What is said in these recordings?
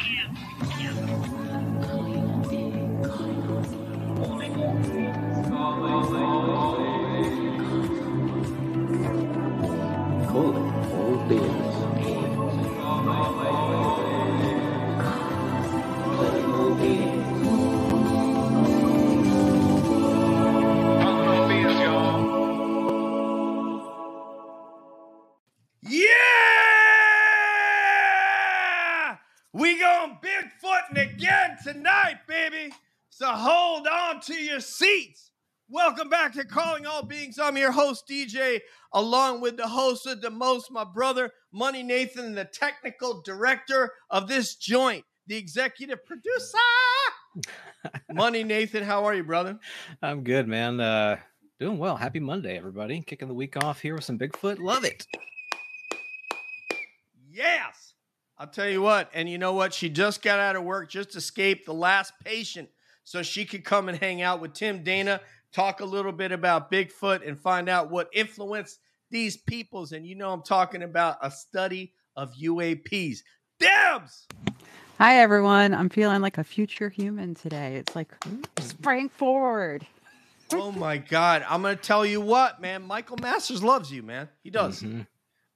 Cool. Welcome back to Calling All Beings. I'm your host, DJ, along with the host of the most, my brother, Money Nathan, the technical director of this joint, the executive producer. Money Nathan, how are you, brother? I'm good, man. Uh, doing well. Happy Monday, everybody. Kicking the week off here with some Bigfoot. Love it. Yes. I'll tell you what. And you know what? She just got out of work, just escaped the last patient so she could come and hang out with Tim Dana, talk a little bit about Bigfoot, and find out what influenced these peoples. And you know, I'm talking about a study of UAPs. Debs! Hi, everyone. I'm feeling like a future human today. It's like sprang forward. Oh my God. I'm going to tell you what, man. Michael Masters loves you, man. He does. Mhm.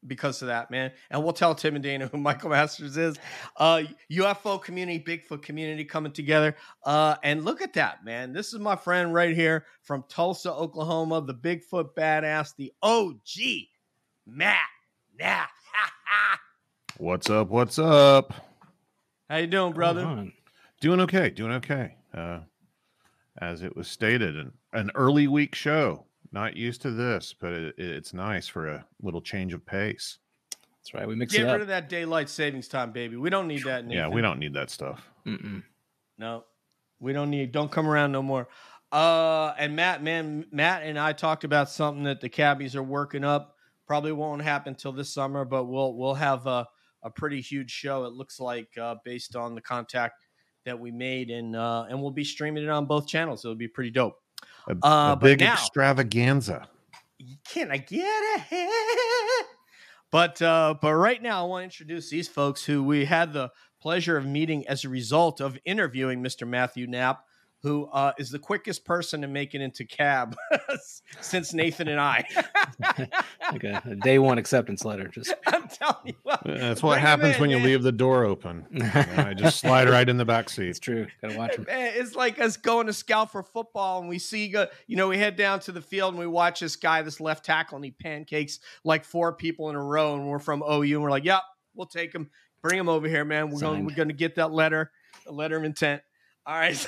Because of that, man. And we'll tell Tim and Dana who Michael Masters is. Uh, UFO community, Bigfoot community coming together. Uh, and look at that, man. This is my friend right here from Tulsa, Oklahoma, the Bigfoot badass, the OG, Matt Knapp. What's up? What's up? How you doing, brother? Doing okay. Doing okay. Uh, as it was stated, an, an early week show. Not used to this, but it, it's nice for a little change of pace. That's right. We mix Get it rid of that daylight savings time, baby. We don't need that. Yeah, we don't need that stuff. Mm-mm. No, we don't need. Don't come around no more. Uh, and Matt, man, Matt and I talked about something that the cabbies are working up. Probably won't happen till this summer, but we'll we'll have a a pretty huge show. It looks like uh, based on the contact that we made, and uh, and we'll be streaming it on both channels. It'll be pretty dope. A, Uh, a big now- extravaganza. Can I get it? But uh, but right now, I want to introduce these folks who we had the pleasure of meeting as a result of interviewing Mr. Matthew Knapp, who uh, is the quickest person to make it into cab since Nathan and I. Like a, a day one acceptance letter. Just I'm telling you what. That's what Bring 'em happens in, when you man. leave the door open. You know, I just slide right in the back seat. it's true. Gotta watch them. Man, it's like us going to scout for football, and we see, go- you know, we head down to the field and we watch this guy, this left tackle, and he pancakes like four people in a row, and we're from OU, and we're like, "Yep, we'll take him, bring him over here, man. We're going, Signed. we're going to get that letter, the letter of intent." All right.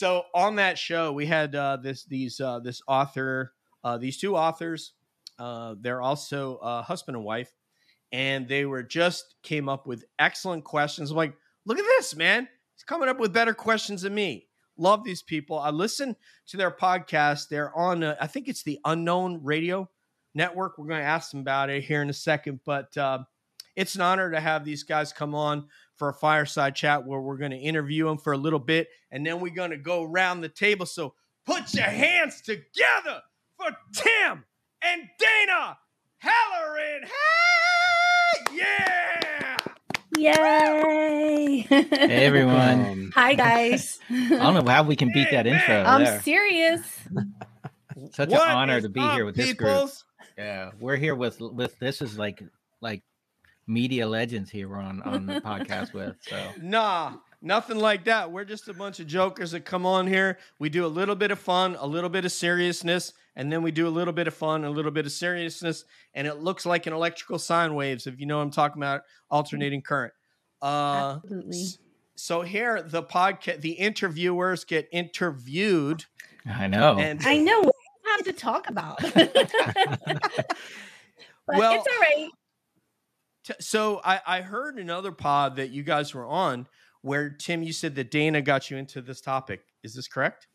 So on that show, we had uh, this, these, uh, this author, uh, these two authors. Uh, they're also uh, husband and wife, and they were just came up with excellent questions. I'm like, look at this, man. He's coming up with better questions than me. Love these people. I listen to their podcast. They're on, uh, I think it's the Unknown Radio Network. We're going to ask them about it here in a second, but uh, it's an honor to have these guys come on for a fireside chat where we're going to interview them for a little bit, and then we're going to go around the table. So put your hands together for Tim and Dana Halloran. Hey, yeah! Yay! Hey everyone. Um, Hi guys. I don't know how we can beat that Hey, intro. I'm there. serious. Such What an honor to be up, here with this group. Yeah, we're here with with this is like like media legends here on on the podcast with. So Nah, nothing like that. We're just a bunch of jokers that come on here. We do a little bit of fun, a little bit of seriousness, and then we do a little bit of fun, a little bit of seriousness, and it looks like an electrical sine waves, if you know what I'm talking about, alternating current. Uh, Absolutely. so here, the podcast, the interviewers get interviewed, I know. and I know what I have to talk about. but Well- it's all right. T- so I, I heard another pod that you guys were on where Tim, you said that Dana got you into this topic. Is this correct?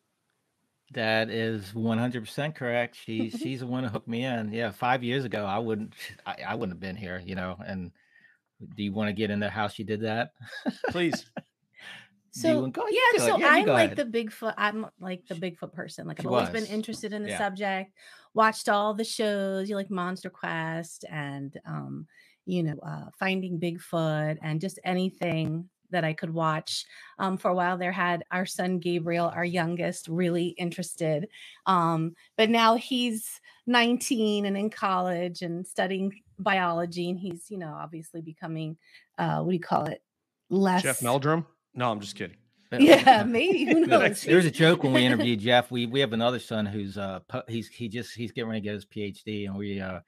that is 100% correct. She she's the one who hooked me in. Yeah, 5 years ago I wouldn't I, I wouldn't have been here, you know. And do you want to get into how she did that? Please. So go? Yeah, so yeah, I'm like ahead. the Bigfoot. I'm like the Bigfoot person. Like I've She always been interested in the Yeah. subject. Watched all the shows. You like Monster Quest and um you know, uh, Finding Bigfoot and just anything that I could watch. Um, for a while there, had our son Gabriel, our youngest, really interested. Um, but now he's 19 and in college and studying biology, and he's, you know, obviously becoming, uh, what do you call it? Less. Jeff Meldrum? No, I'm just kidding. Yeah, maybe. Who knows? There's a joke when we interviewed Jeff. We we have another son who's uh pu- he's he just he's getting ready to get his PhD, and we uh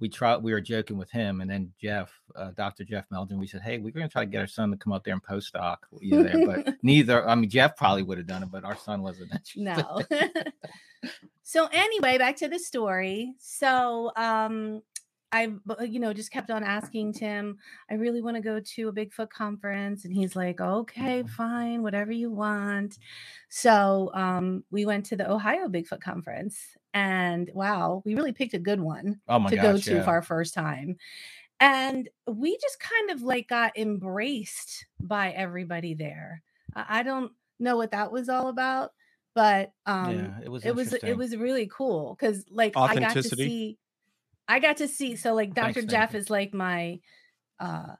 we try we were joking with him, and then Jeff, uh, Dr. Jeff Meldrum, we said, hey, we're going to try to get our son to come up there and postdoc you there, but neither. I mean, Jeff probably would have done it, but our son wasn't. no. so anyway, back to the story. So um I you know just kept on asking Tim, I really want to go to a Bigfoot conference and he's like, "Okay, fine, whatever you want." So um we went to the Ohio Bigfoot conference and wow, we really picked a good one Oh to go to yeah. for our first time. And we just kind of like got embraced by everybody there. I don't know what that was all about, but um yeah, it was it was it was really cool because like I got to see I got to see so like Thanks, Dr. Jeff is like my uh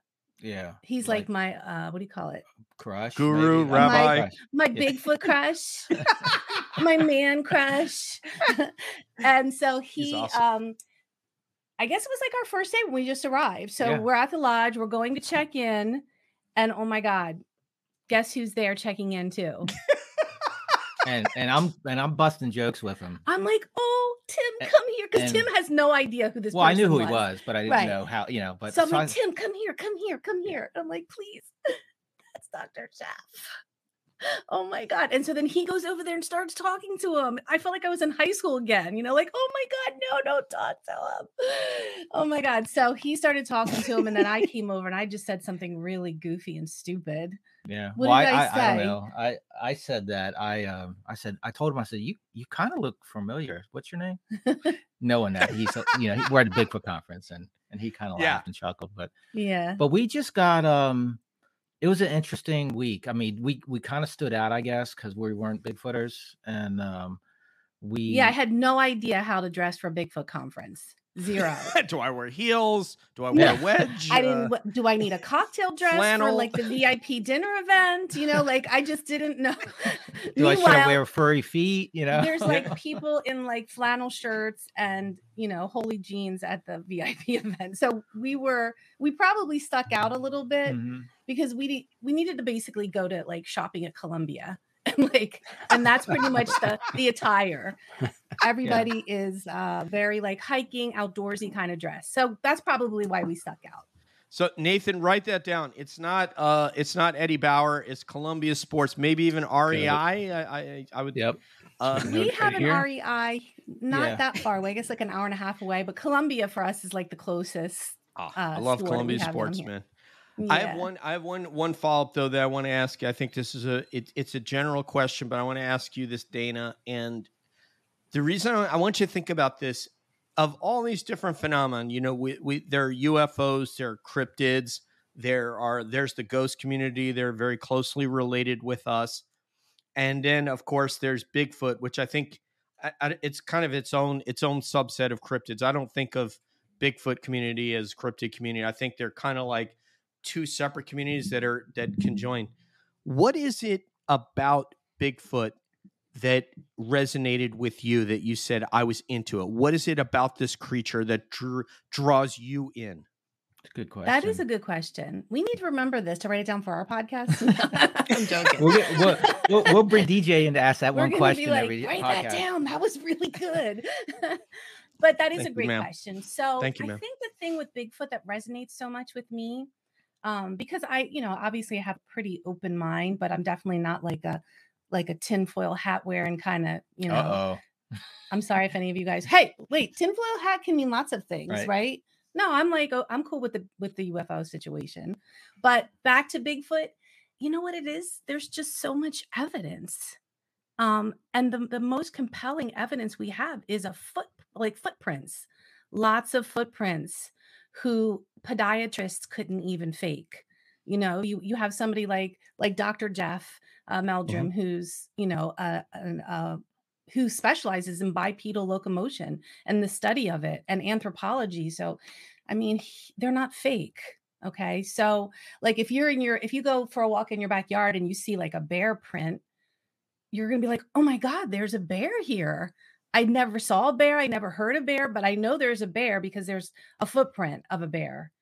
yeah. he's like, my uh what do you call it? crush, Guru, maybe. I don't know, rabbi. crush. My Yeah. Bigfoot crush, my man crush. and so he awesome. um I guess it was like our first day when we just arrived. So Yeah. we're at the lodge, we're going to check in, and oh my god, guess who's there checking in too? and and I'm and I'm busting jokes with him. I'm like, oh, Tim, come here. Because Tim has no idea who this Well, I knew who he was, but I didn't Right. know how. You know, but so I'm so like, I- Tim, come here, come here, come here. I'm like, please, that's Dr. Jeff. Oh my God. And so then he goes over there and starts talking to him. I felt like I was in high school again, you know, like, oh my God, no, don't talk to him. Oh my God. So he started talking to him, and then I came over and I just said something really goofy and stupid. Yeah. What well, did I, I I, I don't know. I I said that. I um I said I told him I said you you kind of look familiar. What's your name? Knowing that he's a- you know we're at the Bigfoot conference and and he kind of Yeah. laughed and chuckled. But Yeah. but we just got um it was an interesting week. I mean we we kind of stood out I guess because we weren't Bigfooters and um we Yeah. I had no idea how to dress for a Bigfoot conference. Zero. do I wear heels? Do I wear a wedge? I Uh, didn't. what- Do I need a cocktail dress for like the VIP dinner event? You know, like I just didn't know. do I should I wear furry feet? You know, there's like people in like flannel shirts and you know holy jeans at the VIP event. So we were we probably stuck out a little bit Mhm. because we we needed to basically go to like shopping at Columbia. And like, and that's pretty much the the attire. Everybody is uh very like hiking, outdoorsy kind of dress. So that's probably why we stuck out. So Nathan, write that down. It's not uh it's not Eddie Bauer, it's Columbia Sports, maybe even REI. I I, I would Yep. uh we have an here. REI not Yeah. that far away. I guess like an hour and a half away, but Columbia for us is like the closest. oh, uh, I love store Columbia Sports, here. Man. I have one I have one one follow up though that I want to ask. I think this is a it, it's a general question, but I want to ask you this, Dana. And the reason I, I want you to think about this of all these different phenomena, you know, we, we there are UFOs, there are cryptids, there are there's the ghost community, they're very closely related with us. And then of course there's Bigfoot, which I think I, I, it's kind of its own its own subset of cryptids. I don't think of Bigfoot community as cryptid community. I think they're kind of like two separate communities that are that can join. What is it about Bigfoot that resonated with you that you said I was into it? What is it about this creature that drew, draws you in? Good question. That is a good question. We need to remember this to write it down for our podcast. I'm joking. We'll, get, we'll, we'll, we'll bring DJ in to ask that We're one gonna question be like, every write podcast. that down. That was really good. but that is Thank a great ma'am. question. So Thank you, I think the thing with Bigfoot that resonates so much with me, um, because I, you know, obviously I have a pretty open mind, but I'm definitely not like a like a tinfoil hat wearing kind of, you know. Uh oh. I'm sorry if any of you guys. Hey, wait, tinfoil hat can mean lots of things, Right. right? No, I'm like, oh, I'm cool with the with the UFO situation. But back to Bigfoot, you know what it is? There's just so much evidence. Um, and the, the most compelling evidence we have is a foot like footprints, lots of footprints who podiatrists couldn't even fake. You know, you you have somebody like like Dr. Jeff uh, Meldrum, who's you know uh, an, uh, who specializes in bipedal locomotion and the study of it and anthropology. So I mean, h- they're not fake. Okay. So, like, if you're in your, if you go for a walk in your backyard and you see like a bear print, you're going to be like, oh my God, there's a bear here. I never saw a bear. I never heard a bear, but I know there's a bear because there's a footprint of a bear.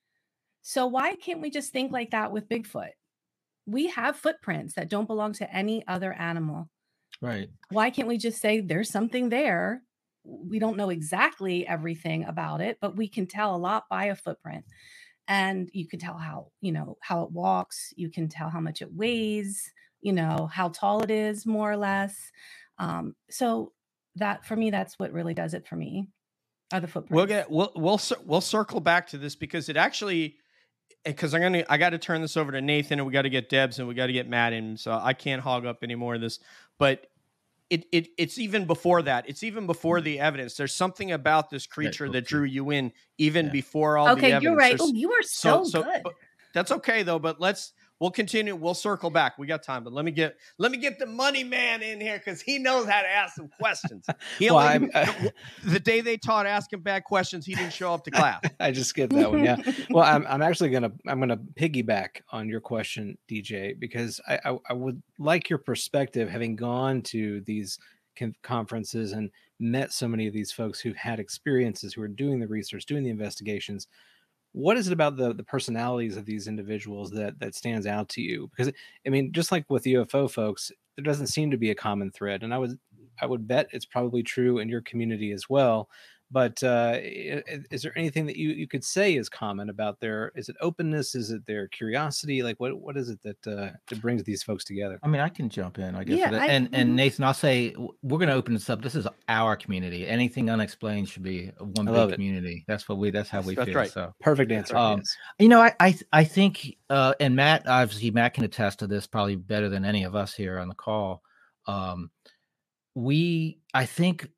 So, why can't we just think like that with Bigfoot? We have footprints that don't belong to any other animal. Right. Why can't we just say there's something there? We don't know exactly everything about it, but we can tell a lot by a footprint. And you can tell how, you know, how it walks, you can tell how much it weighs, you know, how tall it is, more or less. Um, so that for me, that's what really does it for me. Are the footprints. We'll get we'll we'll we'll circle back to this because it actually eh, because I'm gonna I got to turn this over to Nathan and we got to get Debs and we got to get Matt in so I can't hog up any more of this. But it it it's even before that. It's even before mm-hmm. the evidence. There's something about this creature that drew you in even Yeah. before all the evidence. okay, you're right. There's- Oh, you are so, good. but that's okay though. But let's we'll continue. We'll circle back. We got time, but let me get let me get the money man in here because he knows how to ask some questions. He Well, only, I'm- uh, the day they taught asking bad questions, he didn't show up to class. I just skipped that one. Yeah. Well, I'm, I'm actually gonna I'm gonna piggyback on your question, DJ, because I, I I would like your perspective, having gone to these con- conferences and met so many of these folks who've had experiences, who are doing the research, doing the investigations. What is it about the the personalities of these individuals that that stands out to you? Because I mean, just like with UFO folks, there doesn't seem to be a common thread, and I would I would bet it's probably true in your community as well but uh, i- i- is there anything that you, you could say is common about their is it openness is it their curiosity like what what is it that uh, that brings these folks together I mean, I can jump in, I guess. Yeah, with. I- and and mhm. Nathan, I'll say we're going to open this up. This is our community. Anything unexplained should be one I love big it. community. That's what we. That's how we That's feel. right. So perfect answer Um, yes. you know, I I I think, uh, and Matt obviously Matt can attest to this probably better than any of us here on the call. Um, we I think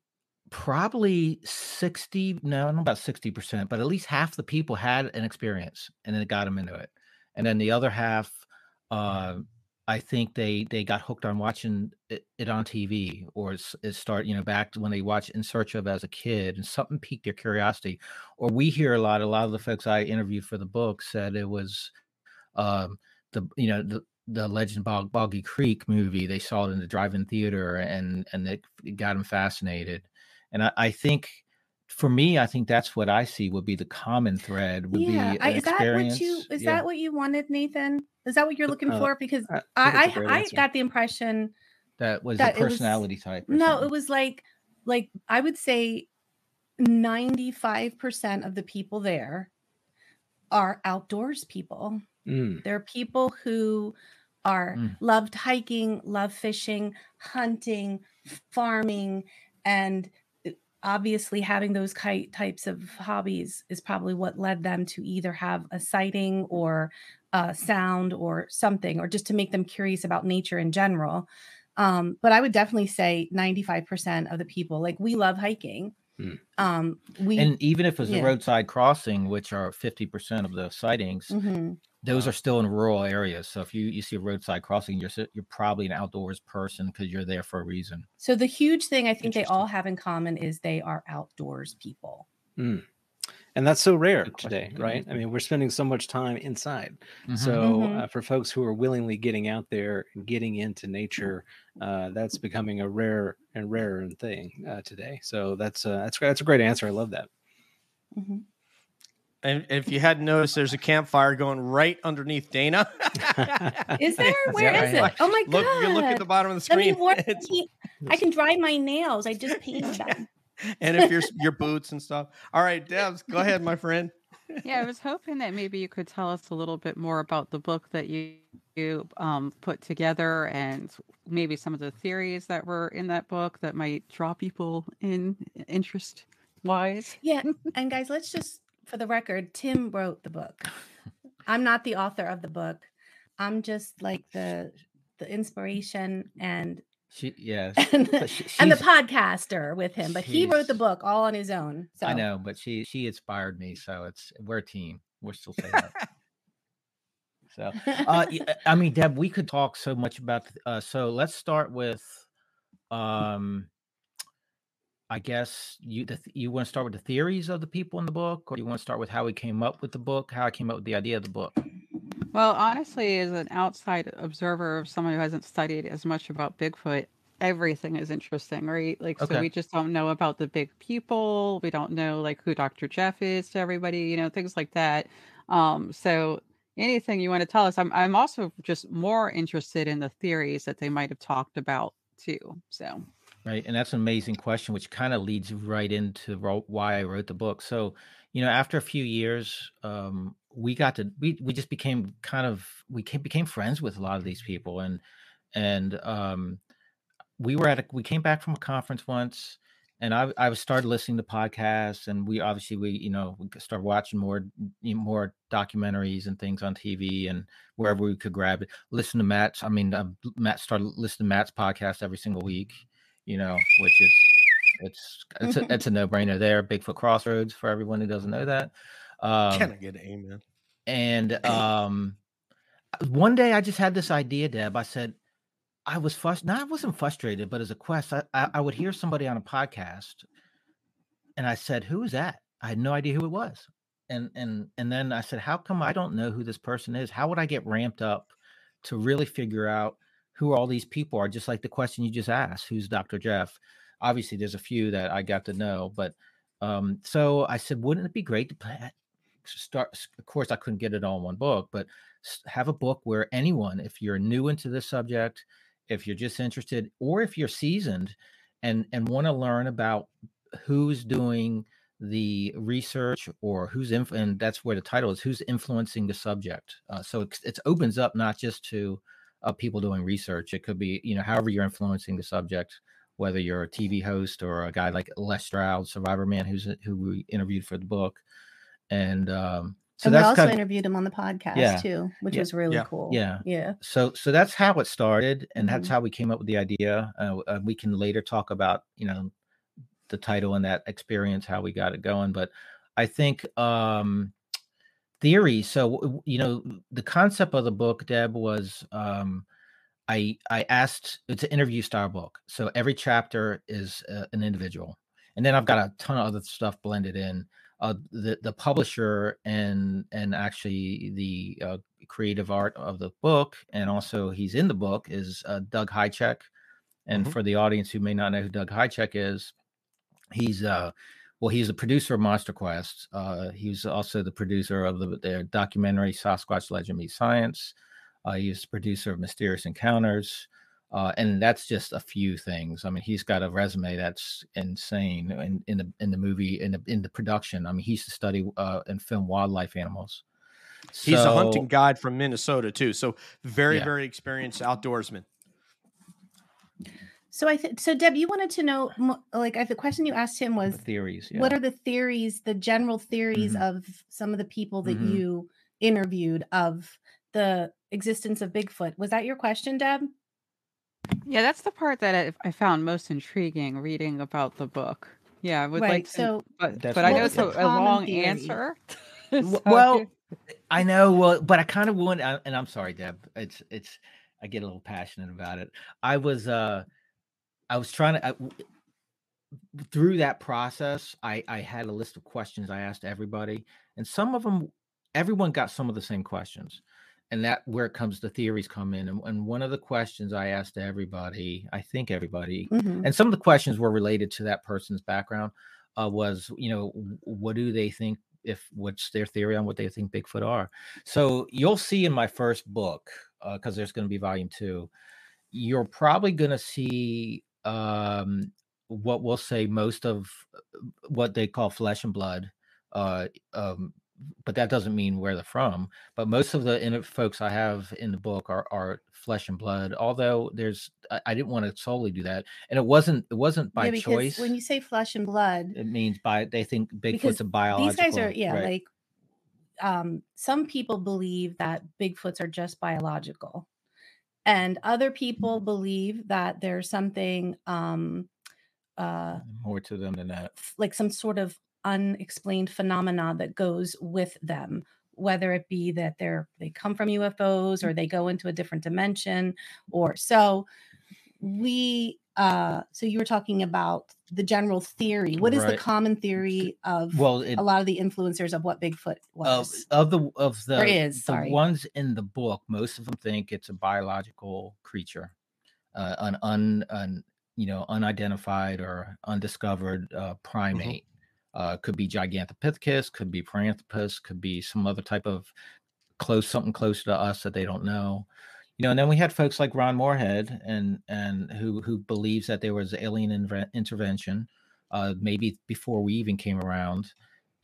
probably 60 no know about 60% but at least half the people had an experience and then it got them into it and then the other half uh i think they they got hooked on watching it, it on tv or it start you know back when they watched in search of as a kid and something piqued their curiosity or we hear a lot a lot of the folks i interviewed for the book said it was um the you know the the Legend Bog, Boggy Creek movie. They saw it in the drive-in theater, and and it, it got them fascinated. And I, I think, for me, I think that's what I see would be the common thread. Would yeah, be I, is that what experience. you is Yeah. that what you wanted, Nathan? Is that what you're looking Uh, for? Because I- I think it's a I, I got the impression that was that a it was- personality type? no, something. it was like like I would say 95% of the people there are outdoors people. Mm, They're people who are Mm. loved hiking, love fishing, hunting, farming, and uh, obviously having those types of hobbies is probably what led them to either have a sighting or a sound or something, or just to make them curious about nature in general. Um, but I would definitely say 95% of the people, like we love hiking. Hmm. Um, we and even if it was yeah. a roadside crossing, which are fifty percent of the sightings, Mhm. Those are still in rural areas. So if you you see a roadside crossing, you're you're probably an outdoors person because you're there for a reason. So the huge thing I think they all have in common is they are outdoors people. mm. and that's so rare today right i mean we're spending so much time inside Mhm. so Mhm. uh, for folks who are willingly getting out there and getting into nature uh, that's becoming a rare and rarer thing uh, today so that's uh, that's that's a great answer i love that Mhm. And if you hadn't noticed, there's a campfire going right underneath Dana. Is there? Where that is right? it? Oh my god! Look, you look at the bottom of the screen. I can dry my nails. I just painted them. and if your your boots and stuff. All right, Debs, go ahead, my friend. Yeah, I was hoping that maybe you could tell us a little bit more about the book that you you um, put together and maybe some of the theories that were in that book that might draw people in interest wise. Yeah, and guys, let's just for the record, Tim wrote the book. I'm not the author of the book. I'm just like the the inspiration and She yes. and, But she- and the podcaster with him. But he wrote the book all on his own. So I know, but she she inspired me, so it's we're a team. We're still saying that. So, uh, y- I mean, Deb, we could talk so much about. Uh, so let's start with, um, I guess you the, you want to start with the theories of the people in the book, or you want to start with how we came up with the book, how I came up with the idea of the book. Well, honestly, as an outside observer of someone who hasn't studied as much about Bigfoot, everything is interesting, right? Like, so we just don't know about the big people. We don't know like who Dr. Jeff is to everybody, you know, things like that. Um, so anything you want to tell us, I'm I'm also just more interested in the theories that they might have talked about too. So Right. And that's an amazing question, which kind of leads right into why I wrote the book. So, you know, after a few years, um, we got to, we, we just became kind of, we came, became friends with a lot of these people. And, and, um, we were at a, we came back from a conference once and I, I started listening to podcasts and we obviously, we, you know, we started watching more, more documentaries and things on TV and wherever we could grab it, listen to Matt's, I mean, uh, Matt started listening to Matt's podcast every single week you know, which is it's it's a, it's a no brainer there. Bigfoot Crossroads for everyone who doesn't know that. Um, Can I get an amen? and um, one day I just had this idea, Deb. I said I was frust. No, I wasn't frustrated, but as a quest, I, I I would hear somebody on a podcast, and I said, "Who is that?" I had no idea who it was, and and and then I said, "How come I don't know who this person is? How would I get ramped up to really figure out?" Who all these people are just like the question you just asked who's dr jeff? Obviously there's a few that i got to know but um so i said wouldn't it be great to start of course i couldn't get it all in one book but have a book where anyone if you're new into this subject if you're just interested or if you're seasoned and and want to learn about who's doing the research or who's inf- and that's where the title is who's influencing the subject uh, so it, it opens up not just to uh, people doing research. It could be, you know, however you're influencing the subject, whether you're a TV host or a guy like Les Stroud, Survivor Man, who's who we interviewed for the book, and um, so and we also kind of, interviewed him on the podcast Yeah. too, which Yeah. was really Yeah. cool. Yeah. Yeah. so so that's how it started, and that's Mhm. how we came up with the idea. Uh, uh, we can later talk about, you know, the title and that experience, how we got it going. But I think um, theory. So you know, the concept of the book, Deb, was um, I I asked. It's an interview style book, so every chapter is uh, an individual, and then I've got a ton of other stuff blended in. Uh, the the publisher and and actually the uh, creative art of the book, and also he's in the book is uh, Doug Hajicek. And Mhm. for the audience who may not know who Doug Hajicek is, he's uh well he's a producer of monster quest uh he was also the producer of the their documentary sasquatch legend meets science uh he was the producer of mysterious encounters uh and that's just a few things i mean he's got a resume that's insane in, in the in the movie in the in the production i mean he used to study uh and film wildlife animals He's a hunting guide from Minnesota too, so very Yeah. very experienced outdoorsman. So I think so, Deb. You wanted to know, like, I, the question you asked him was, the theories yeah. what are the theories, the general theories Mhm. of some of the people that Mhm. you interviewed of the existence of Bigfoot? Was that your question, Deb? yeah, that's the part that I, I found most intriguing reading about the book. Yeah, I would Right, like to, so but, but I know it's a, a long theory? answer. So well, I know. Well, but I kind of want, and I'm sorry, Deb. It's it's. I get a little passionate about it. I was uh, I was trying to. I, through that process, I I had a list of questions I asked everybody, and some of them, everyone got some of the same questions, and that where it comes the theories come in. And, and one of the questions I asked everybody, I think everybody, Mhm. and some of the questions were related to that person's background uh, was you know what do they think if what's their theory on what they think bigfoot are so you'll see in my first book because there's going to be volume two you're probably going to see um, what we'll say most of uh, what they call flesh and blood uh, um, but that doesn't mean where they're from. But most of the folks I have in the book are are flesh and blood. Although there's, I, I didn't want to solely do that, and it wasn't it wasn't by yeah, choice. when you say flesh and blood, it means by they think Bigfoot's a biological. these guys are yeah, right. like um some people believe that Bigfoots are just biological. And other people believe that there's something um uh more to them than that. like some sort of unexplained phenomena that goes with them whether it be that they're they come from UFOs or they go into a different dimension or so we uh so you were talking about the general theory. What is the common theory of Well, it, a lot of the influencers of what Bigfoot of, was? of the of the, is, the sorry. ones in the book, most of them think it's a biological creature, uh, an un, un you know unidentified or undiscovered uh, primate. Uh, could be Gigantopithecus, could be Paranthropus, could be some other type of close something closer to us that they don't know. You know, and then we had folks like Ron Morehead and and who who believes that there was alien intervention, uh, maybe before we even came around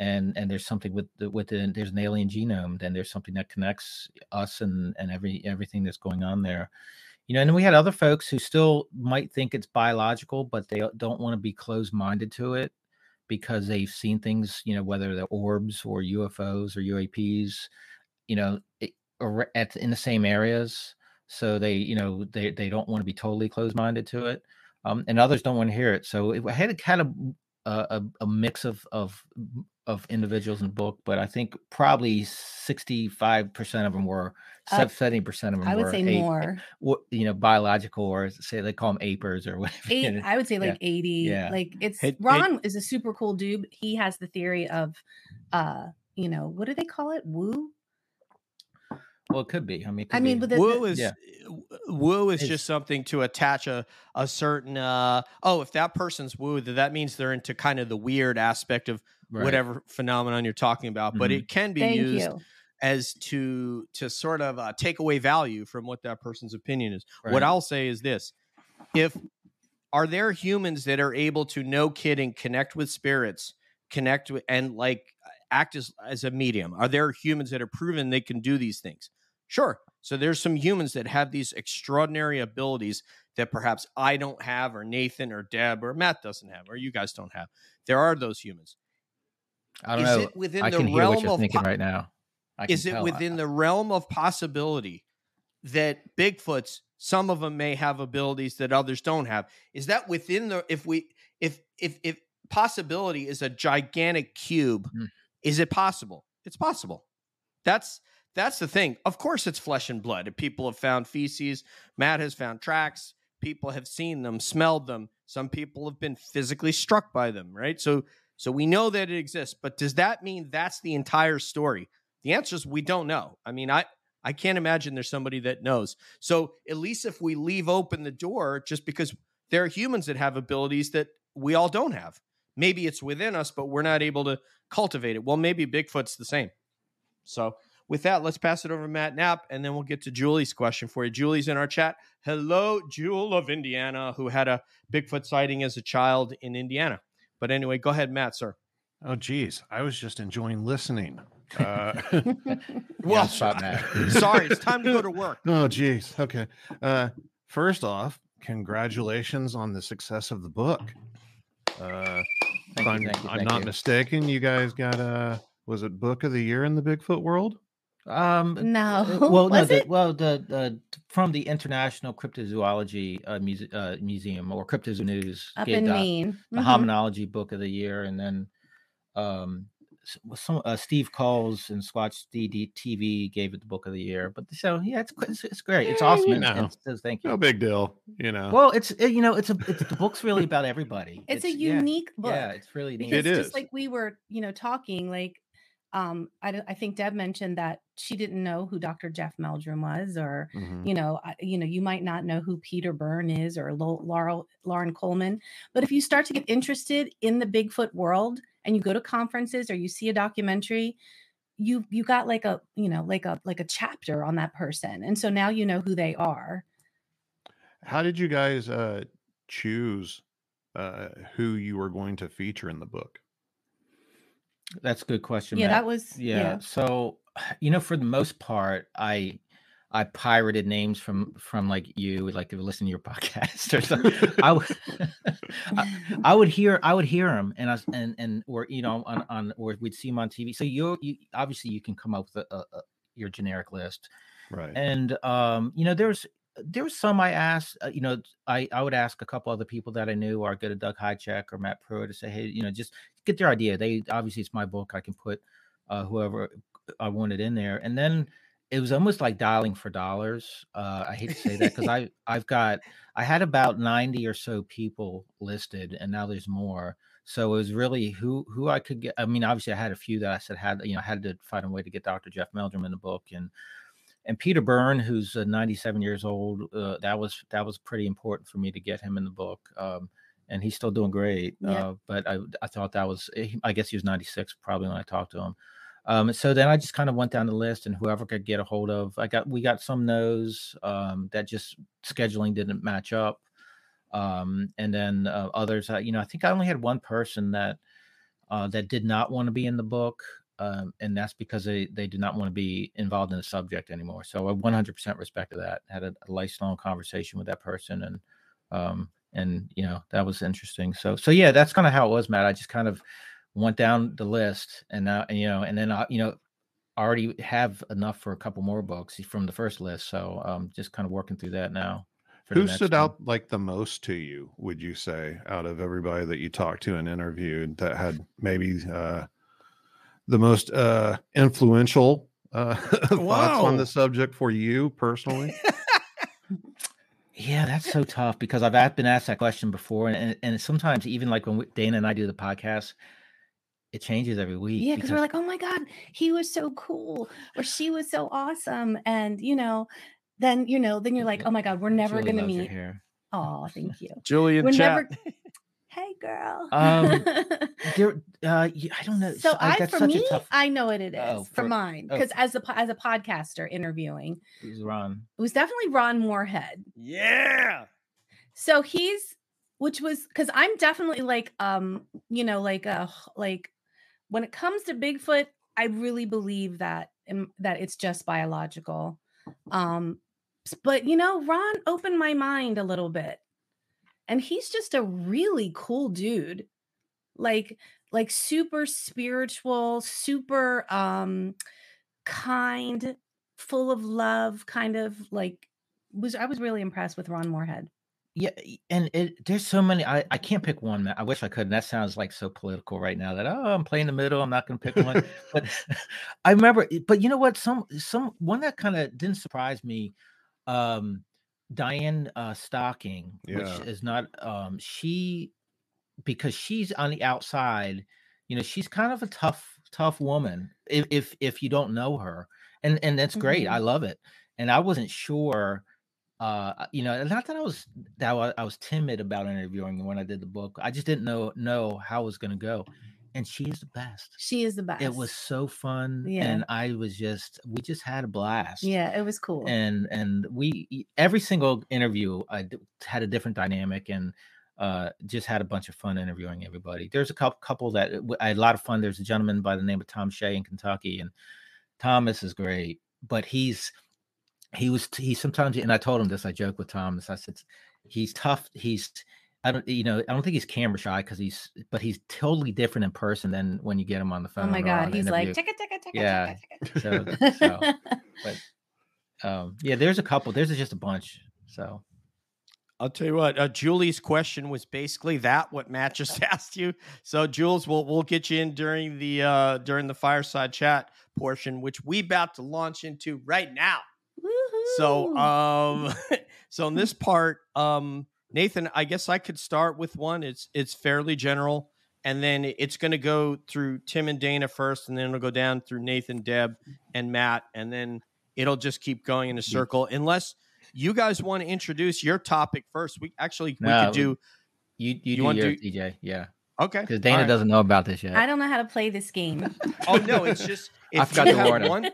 and and there's something with the with the there's an alien genome then there's something that connects us and and every everything that's going on there. You know and then we had other folks who still might think it's biological but they don't want to be closed-minded to it because they've seen things you know whether they're orbs or ufos or uaps you know it, at in the same areas so they you know they they don't want to be totally closed-minded to it um, and others don't want to hear it so it had a kind of a, a, mix of of of individuals in the book, but I think probably sixty five percent of them were Uh, seventy percent of them I would were say ape- more. you know, biological or say they call them apers or whatever. Eight. I would say yeah, like 80. yeah. Like it's hey- Ron is a super cool dude. He has the theory of uh, you know, what do they call it? Woo? Well, it could be. I mean, I mean, be. but the, woo is yeah. woo is It's- just something to attach a a certain uh oh if that person's woo then that means they're into kind of the weird aspect of Right. whatever phenomenon you're talking about but Mhm. it can be thank used you. as to to sort of uh, take away value from what that person's opinion is what i'll say is this if are there humans that are able to no kidding connect with spirits connect with and like act as as a medium are there humans that are proven they can do these things sure so there's some humans that have these extraordinary abilities that perhaps i don't have or nathan or deb or matt doesn't have or you guys don't have there are those humans I don't is know. it within I the can hear realm what you're thinking po- right now. Is it tell. I- within the realm of possibility that Bigfoots, some of them may have abilities that others don't have? Is that within the if we if if if possibility is a gigantic cube, Hmm. is it possible? It's possible. That's that's the thing. Of course, it's flesh and blood. People have found feces, Matt has found tracks. People have seen them, smelled them. Some people have been physically struck by them. Right. So so we know that it exists. But does that mean that's the entire story? The answer is we don't know. I mean, I I can't imagine there's somebody that knows. So at least if we leave open the door, just because there are humans that have abilities that we all don't have. Maybe it's within us, but we're not able to cultivate it. Well, maybe Bigfoot's the same. So with that, let's pass it over to Matt Knapp, and then we'll get to Julie's question for you. Julie's in our chat. Hello, Jewel of Indiana, who had a Bigfoot sighting as a child in Indiana. But anyway, go ahead, Matt, sir. Oh, geez. I was just enjoying listening. Uh, Well, stop, Matt. sorry, it's time to go to work. oh, geez. Okay. Uh, first off, congratulations on the success of the book. Uh, if you, I'm, thank you, I'm not you. mistaken, you guys got a was it book of the year in the Bigfoot world? Um, No. uh, well, no, the, it? well, the, the from the International Cryptozoology uh, Muse- uh, Museum or Cryptozo News Up gave in the, Maine. the Mhm. Hominology Book of the Year, and then um, some uh, Steve Coles and Squatch DD TV gave it the Book of the Year. But so yeah, it's it's, it's great. It's Eh, awesome. you and- and know. it says thank you. No big deal, you know. Well, it's uh, you know, it's a it's the book's really about everybody. It's, a yeah, unique book. Yeah, it's really neat. because It just is. like we were you know talking like um I, I think deb mentioned that she didn't know who dr jeff meldrum was or Mhm. you know I, you know you might not know who peter byrne is or Lo- laurel loren coleman but if you start to get interested in the bigfoot world and you go to conferences or you see a documentary you you got like a you know like a like a chapter on that person and so now you know who they are How did you guys uh, choose uh, who you were going to feature in the book? That's a good question. yeah Matt. that was yeah. yeah, So, you know, for the most part, I I pirated names from from like you, like to listen to your podcast or something. I would I, I would hear I would hear them and I was- and and or you know on on or we'd see them on TV. So you you obviously you can come up with a, a, a your generic list. Right. and um you know there's there was some i asked uh, you know i i would ask a couple other people that i knew or go to doug hajicek or matt pruitt to say hey you know just get their idea they obviously it's my book i can put uh whoever i wanted in there and then it was almost like dialing for dollars. Uh, I hate to say that because I I've got I had about ninety or so people listed, and now there's more. So it was really who who I could get. I mean, obviously I had a few that I said had you know had to find a way to get Dr. Jeff Meldrum in the book, and and Peter Byrne, who's uh, 97 years old, uh, that was that was pretty important for me to get him in the book. Um, and he's still doing great. Yeah. Uh, but I I thought that was eh, I guess he was 96 probably when I talked to him. Um, so then I just kind of went down the list and whoever could get a hold of. I got we got some no's um, that just scheduling didn't match up, um, and then uh, others. Uh, you know, I think I only had one person that uh, that did not want to be in the book, um, and that's because they they did not want to be involved in the subject anymore. So I 100% respected that. Had a, a lifelong conversation with that person, and um, and you know that was interesting. So so yeah, that's kind of how it was, Matt. I just kind of went down the list and now and you know and then I, you know I already have enough for a couple more books from the first list so um just kind of working through that now Who stood one. out like the most to you, would you say, out of everybody that you talked to and interviewed that had maybe uh, the most uh, influential uh, thoughts on the subject for you personally? yeah that's so tough because I've been asked that question before and, and, and sometimes even like when we, Dana and I do the podcast it changes every week Yeah, because we're like, oh my God, he was so cool, or she was so awesome. And you know, then you know, then you're like, oh my God, we're never Julie gonna meet. hair. Oh, thank you. Julian We're chat. never hey girl. Um, There, uh, y- I don't know. so I, that's for such me, a tough. I know what it is Oh, for, for- mine. oh. Because as a as a podcaster interviewing, it was Ron. it was definitely Ron Morehead. Yeah. So he's which was because I'm definitely like um, you know, like uh like when it comes to Bigfoot, I really believe that um, that it's just biological. Um, but you know, Ron opened my mind a little bit. And he's just a really cool dude. Like like super spiritual, super um kind, full of love, kind of like was I was really impressed with Ron Morehead. Yeah, and it, there's so many. I, I can't pick one. man. I wish I could. And that sounds like so political right now. That oh, I'm playing the middle. I'm not going to pick one. but I remember. But you know what? Some some one that kind of didn't surprise me. Um, Diane uh, Stocking, Yeah. which is not. Um, she because she's on the outside. You know, she's kind of a tough tough woman. If if if you don't know her, and and that's great. I love it. And I wasn't sure uh you know not that i was that I, was timid about interviewing when i did the book i just didn't know know how it was going to go and she is the best She is the best. it was so fun Yeah. and i was just we just had a blast yeah, it was cool. and and we every single interview I had a different dynamic and uh just had a bunch of fun interviewing everybody there's a couple couple that w- i had a lot of fun there's a gentleman by the name of tom shea in kentucky and thomas is great but he's he was he sometimes and i told him this i joke with thomas i said he's tough he's i don't you know i don't think he's camera shy because he's but he's totally different in person than when you get him on the phone oh my god, on he's like interview. chicka chicka chicka Yeah. chicka so, so chicka. um yeah there's a couple there's just a bunch so I'll tell you what. Uh, Julie's question was basically that what Matt just asked you. So, Jules, we'll we'll get you in during the uh, during the fireside chat portion, which we about to launch into right now. So, um, so in this part, um, Nathan, I guess I could start with one. It's it's fairly general, and then it's going to go through Tim and Dana first, and then it'll go down through Nathan, Deb, and Matt, and then it'll just keep going in a circle unless you guys want to introduce your topic first. We actually we No, could do you you, You do wanna do- dj yeah okay because dana all right. doesn't know about this yet I don't know how to play this game. Oh no, it's just I if forgot the have order. one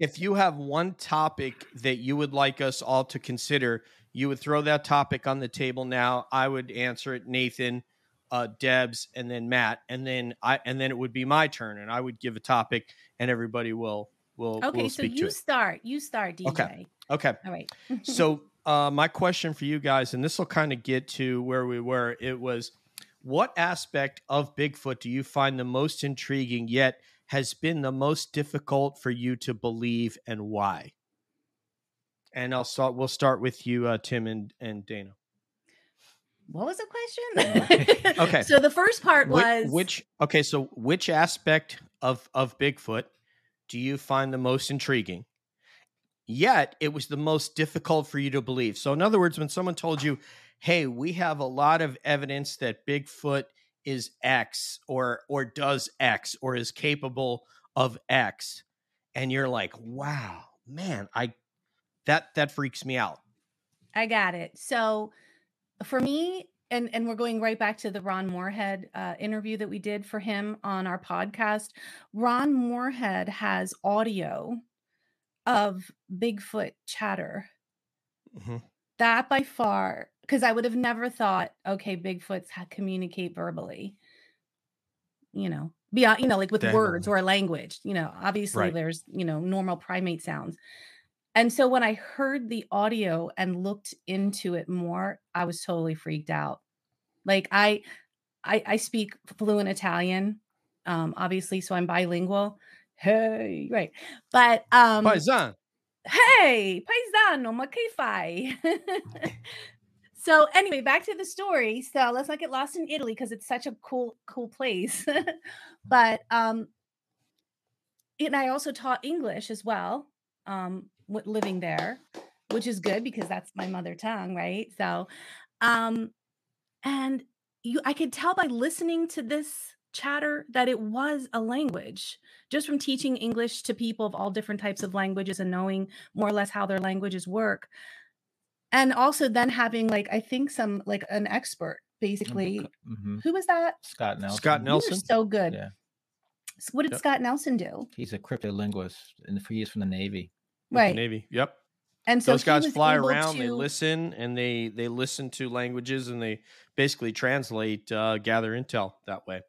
if you have one topic that you would like us all to consider, you would throw that topic on the table now. I would answer it, Nathan, uh, Debs, and then Matt, and then I and then it would be my turn, and I would give a topic, and everybody will will Okay, will so you it. start. You start, DJ. Okay. Okay. All right. so uh, my question for you guys, and this will kind of get to where we were. It was, what aspect of Bigfoot do you find the most intriguing, yet has been the most difficult for you to believe, and why? And I'll start. We'll start with you, uh, Tim and and Dana. what was the question? Okay. So the first part Whi- was which? Okay, so which aspect of of Bigfoot do you find the most intriguing? yet it was the most difficult for you to believe. So, in other words, when someone told you, "Hey, we have a lot of evidence that Bigfoot is X or or does X or is capable of X," and you're like, "Wow, man, I that that freaks me out." I got it. So for me, and and we're going right back to the Ron Morehead uh, interview that we did for him on our podcast. Ron Morehead has audio of Bigfoot chatter. Mhm. That by far, because I would have never thought, okay, Bigfoots communicate verbally. You know, beyond you know, like with words or a language. You know, obviously Right. there's you know normal primate sounds. And so when I heard the audio and looked into it more, I was totally freaked out. Like I I, I speak fluent Italian, um, obviously, so I'm bilingual. Hey, right. But um Paisan. hey, paisano, ma che fai? so anyway, back to the story. So let's not get lost in Italy because it's such a cool, cool place. but um and I also taught English as well, um, living there, which is good because that's my mother tongue, right? So, um, and you, I could tell by listening to this chatter that it was a language just from teaching English to people of all different types of languages and knowing more or less how their languages work. And also then having like, I think some like an expert basically. hmm Who was that? Scott Nelson. Scott Nelson. were so good. Yeah. S- What did Yep. Scott Nelson do? He's a cryptolinguist, and he is from the Navy. with the Right. Navy. Yep. And so Those guys fly able around, they listen, and they they listen to languages, and they basically translate, uh, gather intel that way.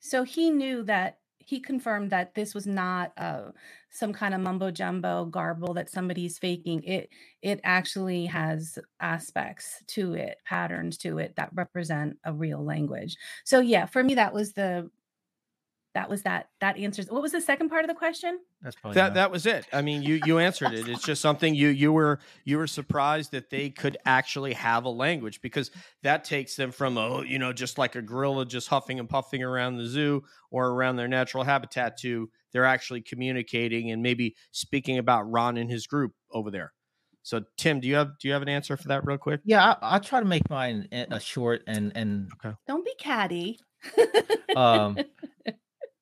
So he knew that he confirmed that this was not uh, some kind of mumbo jumbo garble that somebody's faking. It it actually has aspects to it, patterns to it that represent a real language. So yeah, for me that was the that was that that answers. What was the second part of the question? That's probably That enough. that was it. I mean, you you answered it. It's just something you you were you were surprised that they could actually have a language because that takes them from oh you know just like a gorilla just huffing and puffing around the zoo or around their natural habitat to they're actually communicating and maybe speaking about Ron and his group over there. So Tim, do you have do you have an answer for that real quick? Yeah, I, I'll try to make mine a a short and and okay. Don't be catty. um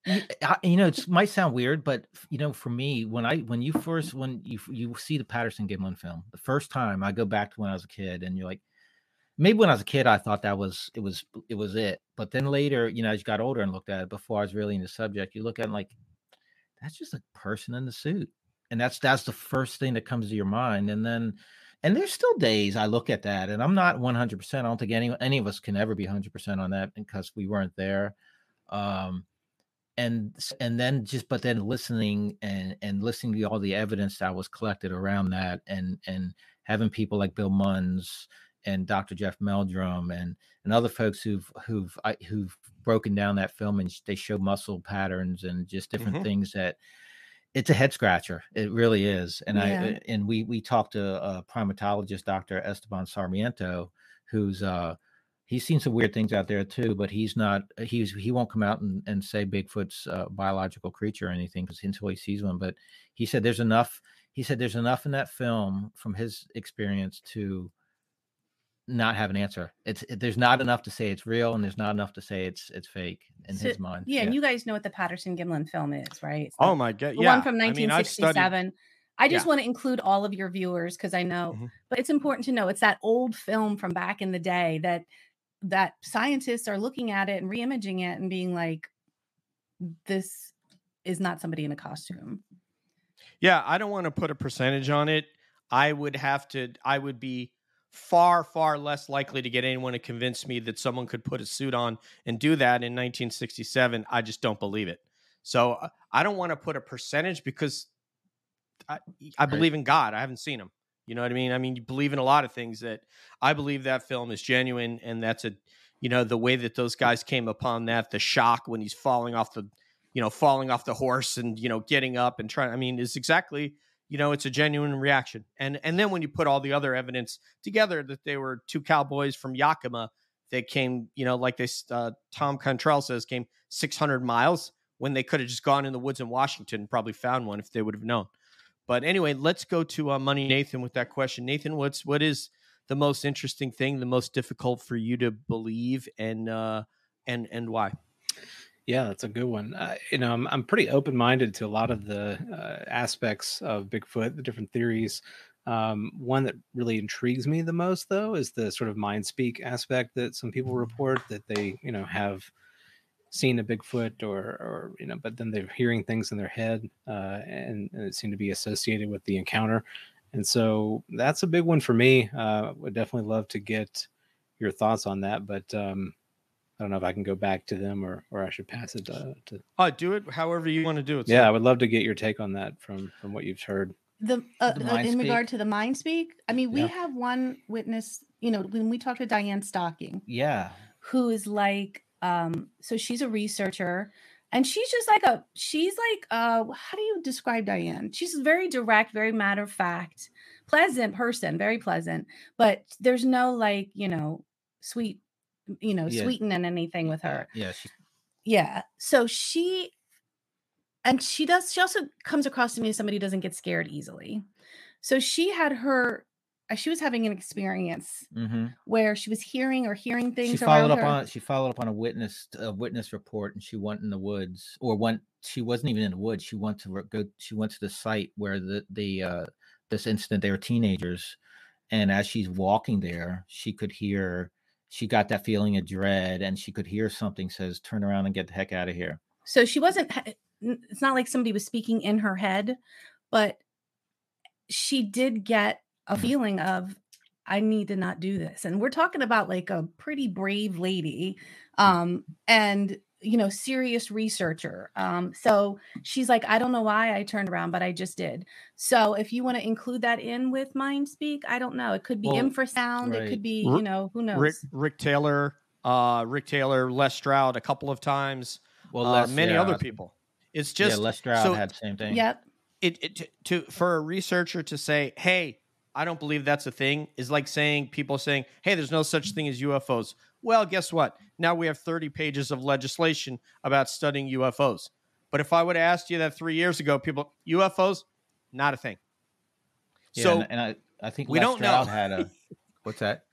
you, know it might sound weird but you know for me when i when you first when you you see the patterson gimlin film the first time i go back to when i was a kid and you're like maybe when i was a kid i thought that was it was it was it but then later you know as you got older and looked at it before i was really in the subject you look at it like that's just a person in the suit and that's that's the first thing that comes to your mind and then and there's still days i look at that and i'm not 100% i don't think any any of us can ever be 100% on that because we weren't there um and and then just but then listening and and listening to all the evidence that was collected around that and and having people like bill munns and dr jeff meldrum and and other folks who've who've I, who've broken down that film and they show muscle patterns and just different Mhm. things that it's a head scratcher it really is and Yeah. i and we we talked to a primatologist dr esteban sarmiento who's uh he's seen some weird things out there too, but he's not he's he won't come out and, and say Bigfoot's a biological creature or anything because until he sees one. But he said there's enough. He said there's enough in that film from his experience to not have an answer. It's it, there's not enough to say it's real, and there's not enough to say it's it's fake in So- his mind. Yeah, and you guys know what the Patterson Gimlin film is, right? It's Oh my god! the Yeah, one from I mean, I've studied- 1967. I just Yeah. want to include all of your viewers because I know, Mhm. but it's important to know it's that old film from back in the day that that scientists are looking at it and reimaging it and being like, this is not somebody in a costume. Yeah, I don't want to put a percentage on it. I would have to. I would be far, far less likely to get anyone to convince me that someone could put a suit on and do that in 1967. I just don't believe it. So uh, I don't want to put a percentage because I, I believe in God. I haven't seen him. You know what I mean? I mean, you believe in a lot of things that I believe that film is genuine, and that's a, you know, the way that those guys came upon that, the shock when he's falling off the, you know, falling off the horse and you know getting up and trying. I mean, is exactly, you know, it's a genuine reaction. And and then when you put all the other evidence together that they were two cowboys from Yakima that came, you know, like this, uh, Tom Cantrell says, came 600 miles when they could have just gone in the woods in Washington and probably found one if they would have known. But anyway, let's go to uh, Money Nathan with that question. Nathan, what's what is the most interesting thing, the most difficult for you to believe, and uh, and and why? Yeah, that's a good one. Uh, you know, I'm I'm pretty open minded to a lot of the uh, aspects of Bigfoot, the different theories. Um, one that really intrigues me the most, though, is the sort of mind speak aspect that some people report that they, you know, have seen a Bigfoot or, or you know, but then they're hearing things in their head, uh, and, and it seemed to be associated with the encounter. And so that's a big one for me. Uh, would definitely love to get your thoughts on that, but um, I don't know if I can go back to them or or I should pass it uh, to. Uh, do it however you want to do it. Yeah, I would love to get your take on that from from what you've heard. the, uh, The uh, in speak? regard to the mind speak i mean we Yeah. have one witness you know when we talked to diane stocking Yeah. who is like um so she's a researcher and she's just like a she's like uh how do you describe diane she's very direct very matter of fact pleasant person very pleasant but there's no like you know sweet you know Yeah. sweetening anything with her Yeah. She, yeah. So she and she does she also comes across to me as somebody who doesn't get scared easily. So she had her she was having an experience hmm where she was hearing or hearing things she followed up her. on she followed up on a witness a witness report and she went in the woods or went she wasn't even in the woods she went to go she went to the site where the the uh this incident they were teenagers and as she's walking there she could hear she got that feeling of dread and she could hear something says turn around and get the heck out of here So she wasn't it's not like somebody was speaking in her head, but she did get a feeling of I need to not do this. And we're talking about like a pretty brave lady um and you know serious researcher. Um so she's like I don't know why I turned around but I just did. So if you want to include that in with mind speak, I don't know. It could be Well, infrasound, it could be, you know, who knows. Rick Rick Taylor, uh, Rick Taylor, Les Stroud, a couple of times. well uh, Les- many yeah, other people. It's just yeah just les stroud so- had the same thing Yep. it, it to, to for a researcher to say, "Hey, I don't believe that's a thing," is like saying people saying, "Hey, there's no such thing as UFOs." Well, guess what? Now we have 30 pages of legislation about studying UFOs. But if I would have asked you that three years ago, people UFOs, not a thing. yeah, so and, and i i think we Les don't know. Had a what's that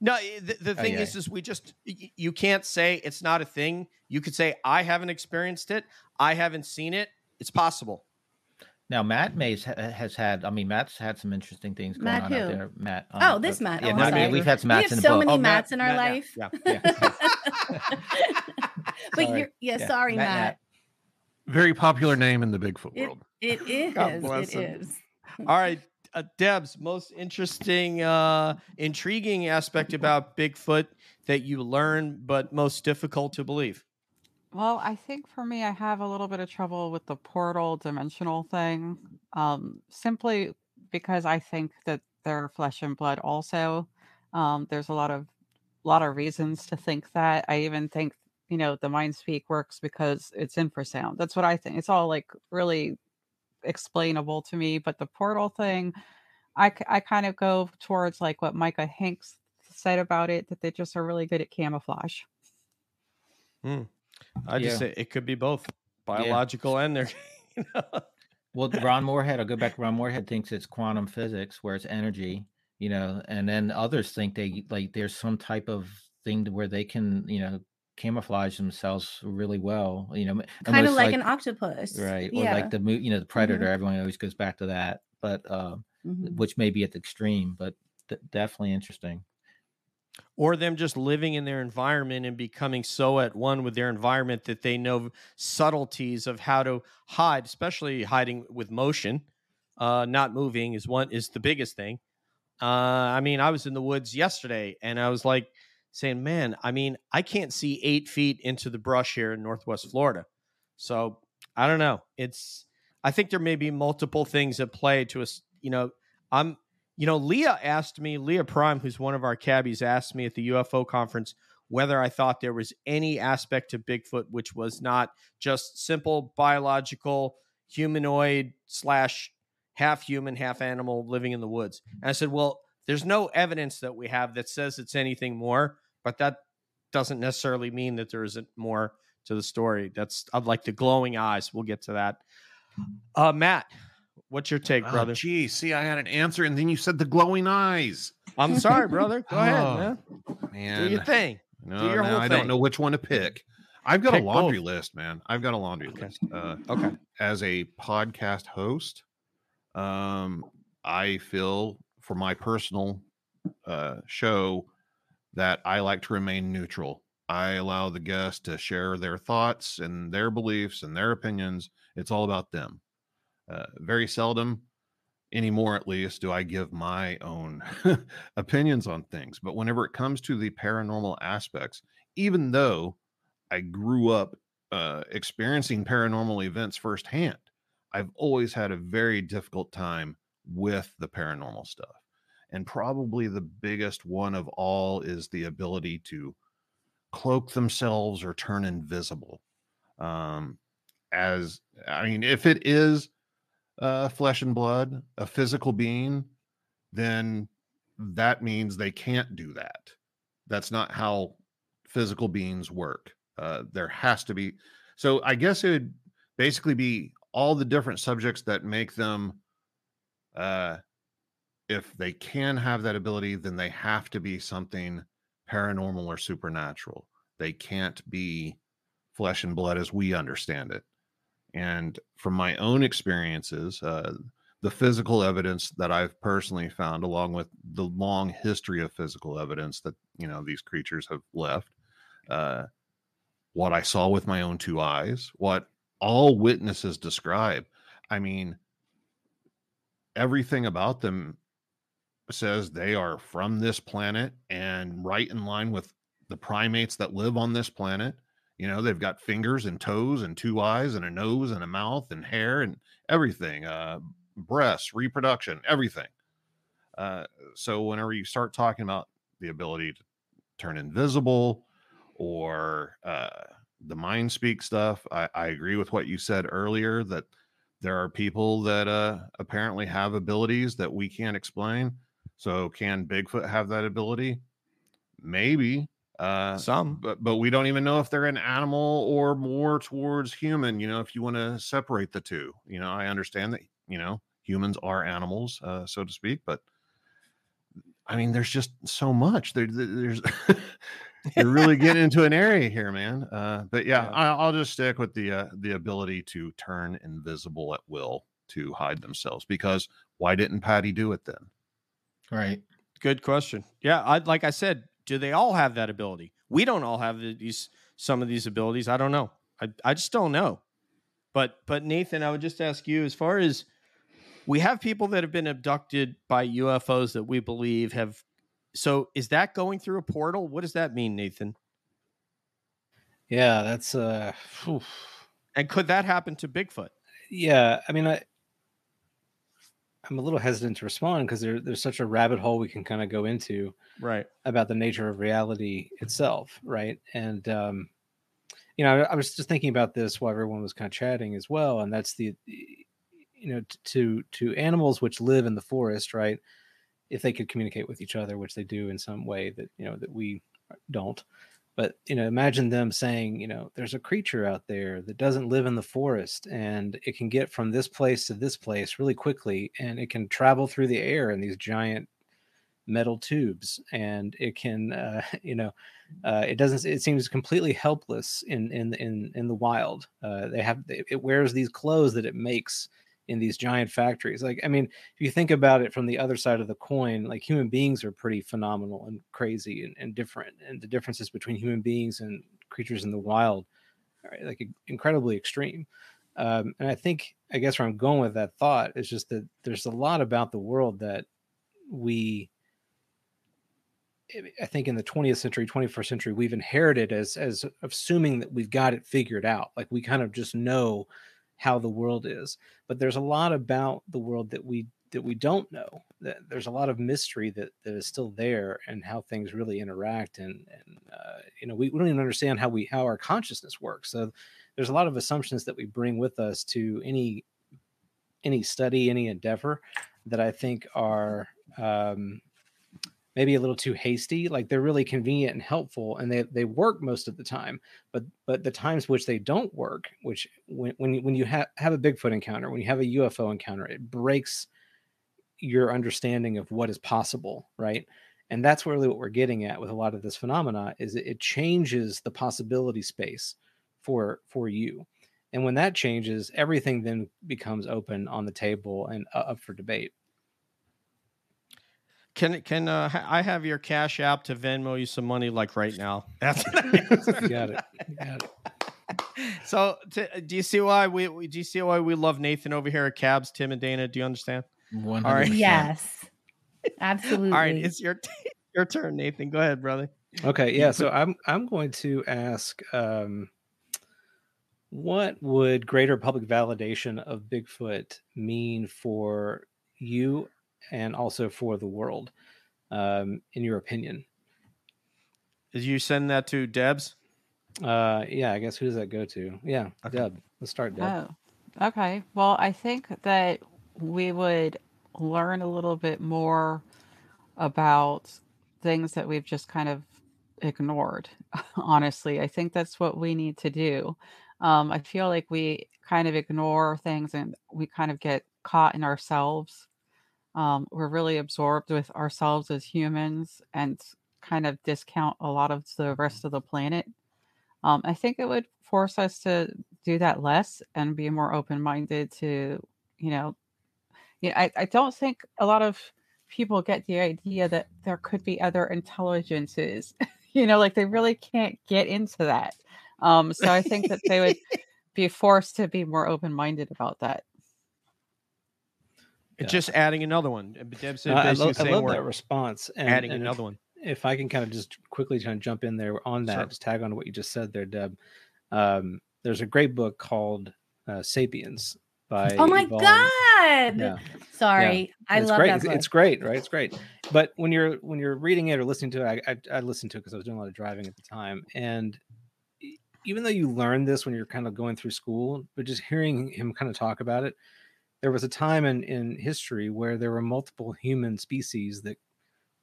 No, i- the, the Oh, thing yeah. is, is we just you can't say it's not a thing. You could say I haven't experienced it, I haven't seen it. It's possible. Now Matt Mays ha- has had. I mean, Matt's had some interesting things going Matt on out there. Matt. Oh, this Matt. Yeah, Oh, no, I'm mean, we've had some we have in the so book. many Oh, mats Matt- in our Matt, life. yeah, yeah. but Sorry. you're yeah, Yeah, sorry, Matt, Matt. Matt. Very popular name in the Bigfoot It, world. it is. God bless It him. is. All right, uh, Deb's most interesting, uh, intriguing aspect about Bigfoot that you learn, but most difficult to believe. Well, I think for me, I have a little bit of trouble with the portal dimensional thing, um, simply because I think that they're flesh and blood. Also, um, there's a lot of lot of reasons to think that. I even think you know the mind speak works because it's infrasound. That's what I think. It's all like really explainable to me. But the portal thing, I I kind of go towards like what Micah Hanks said about it that they just are really good at camouflage. I just Yeah. say it could be both biological and they're. You know, Well, Ron Morehead, I'll go back Ron Morehead thinks it's quantum physics where it's energy, you know, and then others think they like there's some type of thing to where they can, you know, camouflage themselves really well, you know, Kind of almost like, an octopus. right, or Yeah. like the mo- you know, the predator. Everyone always goes back to that, but uh, Mhm. which may be at the extreme, but d- definitely interesting. Or them just living in their environment and becoming so at one with their environment that they know subtleties of how to hide, especially hiding with motion. Uh, not moving is one is the biggest thing. Uh, I mean, I was in the woods yesterday and I was like saying, "Man, I mean, I can't see eight feet into the brush here in Northwest Florida." So I don't know. It's I think there may be multiple things at play to us. You know, I'm you know, Leah asked me, Leah Prime, who's one of our cabbies, asked me at the UFO conference whether I thought there was any aspect to Bigfoot which was not just simple biological humanoid slash half human, half animal living in the woods. And I said, well, there's no evidence that we have that says it's anything more, but that doesn't necessarily mean that there isn't more to the story. That's I'd like the glowing eyes. We'll get to that. Uh, Matt, What's your take, Oh, brother? Gee, see, I had an answer, and then you said the glowing eyes. I'm sorry, brother. Go ahead, Oh, man. Man, Do your thing. No, your now whole I don't know which one to pick. I've got Pick a laundry both. list, man. I've got a laundry Okay. list. Uh, Okay. as a podcast host, um, I feel for my personal uh, show that I like to remain neutral. I allow the guests to share their thoughts and their beliefs and their opinions. It's all about them. Uh, very seldom anymore, at least, do I give my own opinions on things. But whenever it comes to the paranormal aspects, even though I grew up uh, experiencing paranormal events firsthand, I've always had a very difficult time with the paranormal stuff. And probably the biggest one of all is the ability to cloak themselves or turn invisible. Um, as I mean, if it is uh, flesh and blood, a physical being, then that means they can't do that. That's not how physical beings work. Uh, there has to be. So I guess it would basically be all the different subjects that make them. Uh, if they can have that ability, then they have to be something paranormal or supernatural. They can't be flesh and blood as we understand it. And from my own experiences, uh, the physical evidence that I've personally found, along with the long history of physical evidence that you know these creatures have left, uh, what I saw with my own two eyes, what all witnesses describe. I mean, everything about them says they are from this planet and right in line with the primates that live on this planet. You know, they've got fingers and toes and two eyes and a nose and a mouth and hair and everything, uh, breasts, reproduction, everything. Uh, so whenever you start talking about the ability to turn invisible or uh, the mind speak stuff, I, I agree with what you said earlier that there are people that uh, apparently have abilities that we can't explain. So can Bigfoot have that ability? Maybe. Uh, Some. but but we don't even know if they're an animal or more towards human you know if you want to separate the two you know i understand that you know humans are animals uh, so to speak but i mean there's just so much there, there- there's you're really getting into an area here man uh, but yeah, Yeah. I, i'll just stick with the uh, the ability to turn invisible at will to hide themselves because why didn't patty do it then Right. Good question. Yeah, I like I said, do they all have that ability? We don't all have these some of these abilities. I don't know. I I just don't know. But but Nathan, I would just ask you as far as we have people that have been abducted by UFOs that we believe have so is that going through a portal? What does that mean, Nathan? Yeah, that's uh phew. And could that happen to Bigfoot? yeah, I mean I I'm a little hesitant to respond because there, there's such a rabbit hole we can kind of go into Right. about the nature of reality itself, right? And um, you know, I, I was just thinking about this while everyone was kind of chatting as well, and that's the you know to to animals which live in the forest, right? If they could communicate with each other, which they do in some way that you know that we don't. But you know, imagine them saying, you know, there's a creature out there that doesn't live in the forest, and it can get from this place to this place really quickly, and it can travel through the air in these giant metal tubes and it can uh, you know uh, it doesn't it seems completely helpless in in in in the wild. Uh, they have it wears these clothes that it makes in these giant factories like i mean if you think about it from the other side of the coin like human beings are pretty phenomenal and crazy and, and different and the differences between human beings and creatures in the wild are like incredibly extreme um, and i think i guess where i'm going with that thought is just that there's a lot about the world that we I think in the 20th century, 21st century, we've inherited as as assuming that we've got it figured out. Like we kind of just know how the world is. But there's a lot about the world that we that we don't know. That there's a lot of mystery that that is still there and how things really interact. And and uh, you know we, we don't even understand how we how our consciousness works. So there's a lot of assumptions that we bring with us to any any study, any endeavor that I think are um, maybe a little too hasty. Like they're really convenient and helpful, and they they work most of the time. But but the times which they don't work, which when when you, when you have have a Bigfoot encounter, when you have a UFO encounter, it breaks your understanding of what is possible, right? And that's really what we're getting at with a lot of this phenomena is it, it changes the possibility space for for you. And when that changes, everything then becomes open on the table and uh, up for debate. Can can uh, ha- I have your cash app to Venmo you some money like right now? That's You got it. Got it. So to, do you see why we, we do you see why we love Nathan over here at Cabs, Tim and Dana? Do you understand? One All right. Yes. Absolutely. All right, it's your your turn, Nathan. Go ahead, brother. Okay, yeah. So I'm I'm going to ask, um, what would greater public validation of Bigfoot mean for you and also for the world, um, in your opinion? Did you send that to Debs? Uh, yeah, I guess who does that go to? Yeah, Okay. Deb. Let's start, Deb. Oh, okay. Well, I think that we would learn a little bit more about things that we've just kind of ignored. Honestly, I think that's what we need to do. Um, I feel like we kind of ignore things and we kind of get caught in ourselves. Um, we're really absorbed with ourselves as humans and kind of discount a lot of the rest of the planet. Um, I think it would force us to do that less and be more open minded to, you know, yeah, I, I don't think a lot of people get the idea that there could be other intelligences. you know, like they really can't get into that. Um, so I think that they would be forced to be more open minded about that. It's Yeah. just adding another one. Deb said Uh, I, basically lo- I saying love we're that response. And, adding and another if, one. if I can kind of just quickly kind of jump in there on that, Sure. just tag on to what you just said there, Deb. Um, there's a great book called uh, *Sapiens* by Oh my Yuval- God. Yeah. Sorry. I it's love great. that It's, book. it's great, right? It's great. But when you're when you're reading it or listening to it, I I, I listened to it because I was doing a lot of driving at the time, and even though you learn this when you're kind of going through school, but just hearing him kind of talk about it, there was a time in in history where there were multiple human species that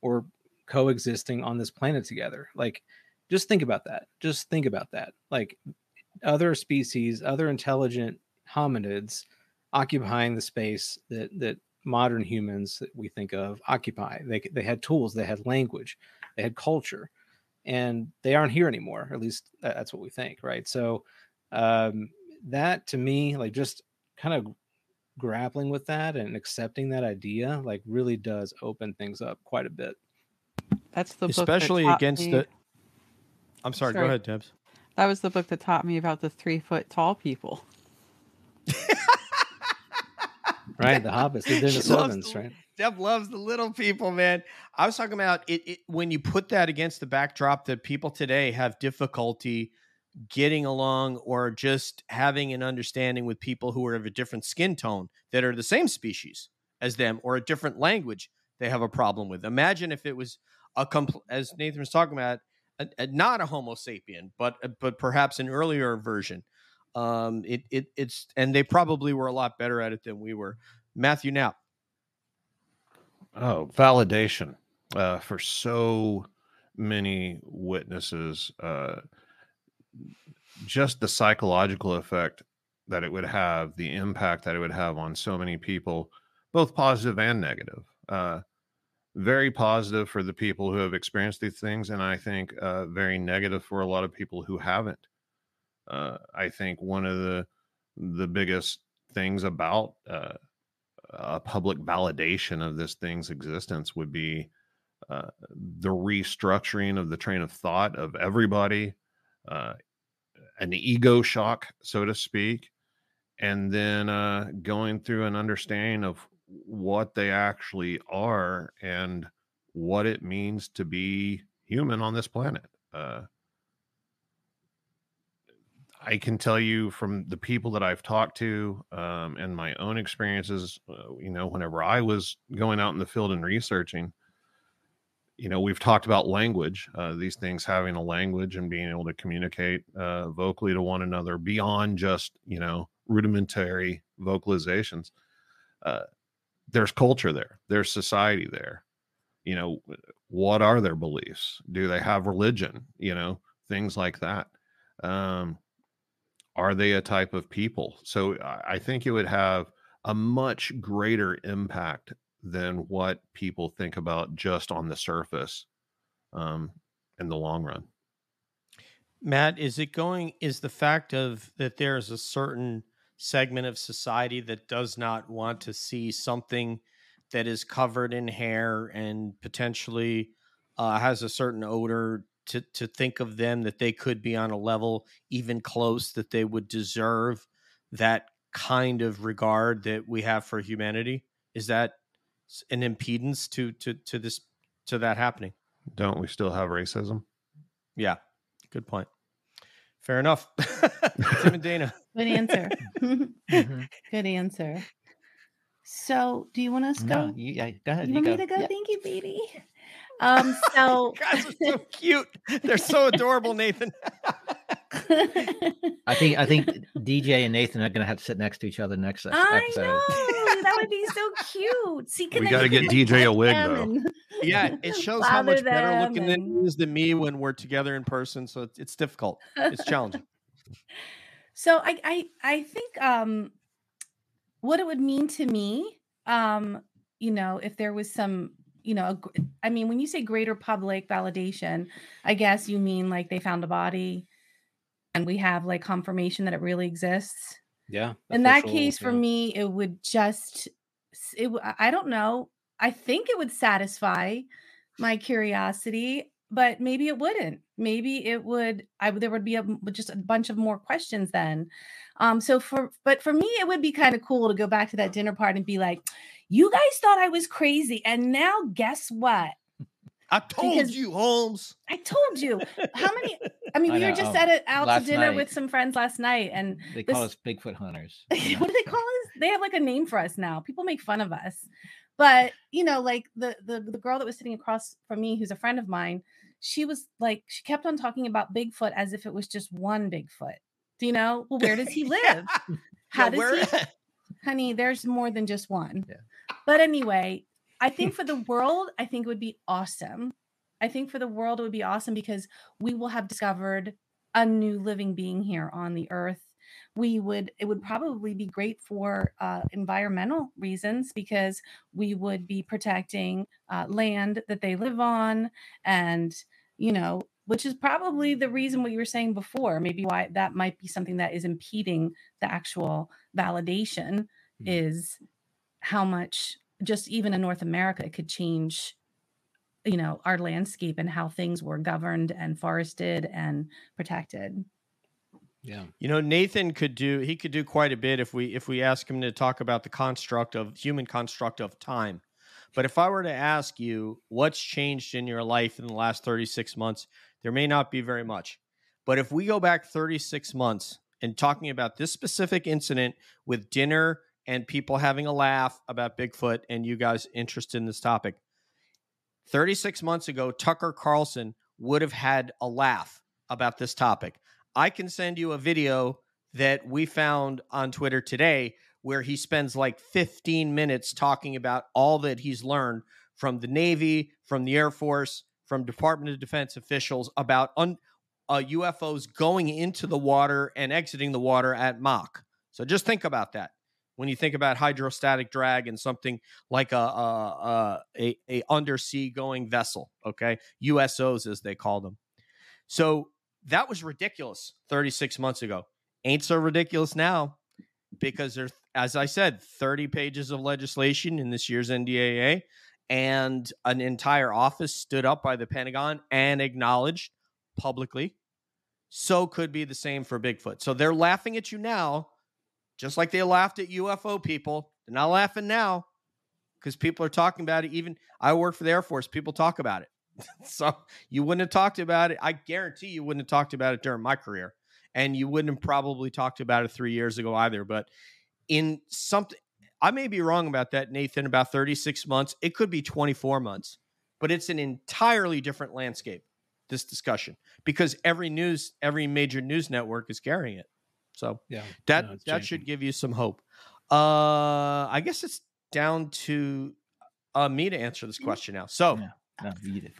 were coexisting on this planet together. Like, just think about that. Just think about that. Like, other species, other intelligent hominids occupying the space that that modern humans that we think of occupy. They they had tools, they had language, they had culture, and they aren't here anymore. At least that's what we think, right? So um, that to me, like just kind of grappling with that and accepting that idea, like really does open things up quite a bit. That's the book that Especially against me- the I'm sorry, go ahead, Debs. That was the book that taught me about the three foot tall people. Right, the hobbits, the She loves servants, the- right? Deb loves the little people, man. I was talking about it, it when you put that against the backdrop that people today have difficulty getting along or just having an understanding with people who are of a different skin tone that are the same species as them or a different language they have a problem with. Imagine if it was a compl- as Nathan was talking about, a, a- not a Homo sapien, but but perhaps an earlier version. Um, it it it's and they probably were a lot better at it than we were. Matthew Knapp. Oh, validation uh, for so many witnesses. Uh, just the psychological effect that it would have, the impact that it would have on so many people, both positive and negative. Uh, very positive for the people who have experienced these things, and I think uh, very negative for a lot of people who haven't. Uh, I think one of the the biggest things about uh, a public validation of this thing's existence would be uh, the restructuring of the train of thought of everybody, uh, an ego shock, so to speak, and then uh, going through an understanding of what they actually are and what it means to be human on this planet. Uh, I can tell you from the people that I've talked to um, and my own experiences, uh, you know, whenever I was going out in the field and researching, you know, we've talked about language, uh, these things having a language and being able to communicate uh, vocally to one another beyond just, you know, rudimentary vocalizations. Uh, there's culture there, there's society there. you know what are their beliefs do they have religion you know things like that um are they a type of people so i think it would have a much greater impact than what people think about just on the surface um in the long run Matt, is it going? Is the fact of that there is a certain segment of society that does not want to see something that is covered in hair and potentially uh, has a certain odor to to think of them that they could be on a level even close that they would deserve that kind of regard that we have for humanity? Is that an impedance to to to this to that happening? don't we still have racism Yeah, good point. Fair enough. Tim and Dana. Good answer. Mhm. Good answer. So, do you want us to go? No, you, yeah, go ahead. you You want me to go? Yeah. Thank you, baby. Um, so guys are so cute. They're so adorable, Nathan. I think I think DJ and Nathan are gonna have to sit next to each other next I episode. know that would be so cute. See, We gotta get DJ a wig, though. and Yeah, it shows how much better looking than and- he is than me when we're together in person. So it's, it's difficult. It's challenging. So I I I think um what it would mean to me um you know if there was some you know a gr- I mean when you say greater public validation I guess you mean like they found a body and we have like confirmation that it really exists. Yeah. In that case for me it would just it I don't know. I think it would satisfy my curiosity but maybe it wouldn't maybe it would i there would be a, just a bunch of more questions then um so for but for me it would be kind of cool to go back to that dinner party and be like you guys thought i was crazy and now guess what I told Because- you, Holmes. i told you how many i mean I we were just um, at it out to dinner night- with some friends last night and They this- call us Bigfoot hunters. what do they call us? They have like a name for us now. People make fun of us. But you know, like the the the girl that was sitting across from me, who's a friend of mine, she was like, she kept on talking about Bigfoot as if it was just one Bigfoot. Do you know? Well, where does he live? Yeah. How Yeah, does where- he? Honey, there's more than just one. Yeah. But anyway, I think for the world, I think it would be awesome. I think for the world, it would be awesome because we will have discovered a new living being here on the earth. We would, it would probably be great for uh, environmental reasons because we would be protecting uh, land that they live on. And, you know, which is probably the reason what you were saying before, maybe why that might be something that is impeding the actual validation Hmm. is how much just even in North America it could change you know our landscape and how things were governed and forested and protected Yeah. You know, Nathan could do he could do quite a bit if we if we ask him to talk about the construct of human construct of time. But if I were to ask you what's changed in your life in the last 36 months, there may not be very much. But if we go back 36 months and talking about this specific incident with dinner and people having a laugh about Bigfoot and you guys interested in this topic, 36 months ago, Tucker Carlson would have had a laugh about this topic. I can send you a video that we found on Twitter today where he spends like 15 minutes talking about all that he's learned from the Navy, from the Air Force, from Department of Defense officials about un- uh, UFOs going into the water and exiting the water at Mach. So just think about that when you think about hydrostatic drag and something like a a, a, a undersea going vessel. Okay, USOs as they call them. So that was ridiculous 36 months ago. Ain't so ridiculous now because there's, as I said, 30 pages of legislation in this year's NDAA, and an entire office stood up by the Pentagon and acknowledged publicly. So could be the same for Bigfoot. So they're laughing at you now, just like they laughed at UFO people. They're not laughing now because people are talking about it. Even I work for the Air Force, people talk about it. so you wouldn't have talked about it. I guarantee you wouldn't have talked about it during my career. And you wouldn't have probably talked about it three years ago either. But in something, I may be wrong about that, Nathan, about 36 months. It could be 24 months, but it's an entirely different landscape, this discussion, because every news, every major news network is carrying it. So Yeah. that No, it's that should give you some hope. Uh I guess it's down to uh, me to answer this question now. So, Yeah. No, you did.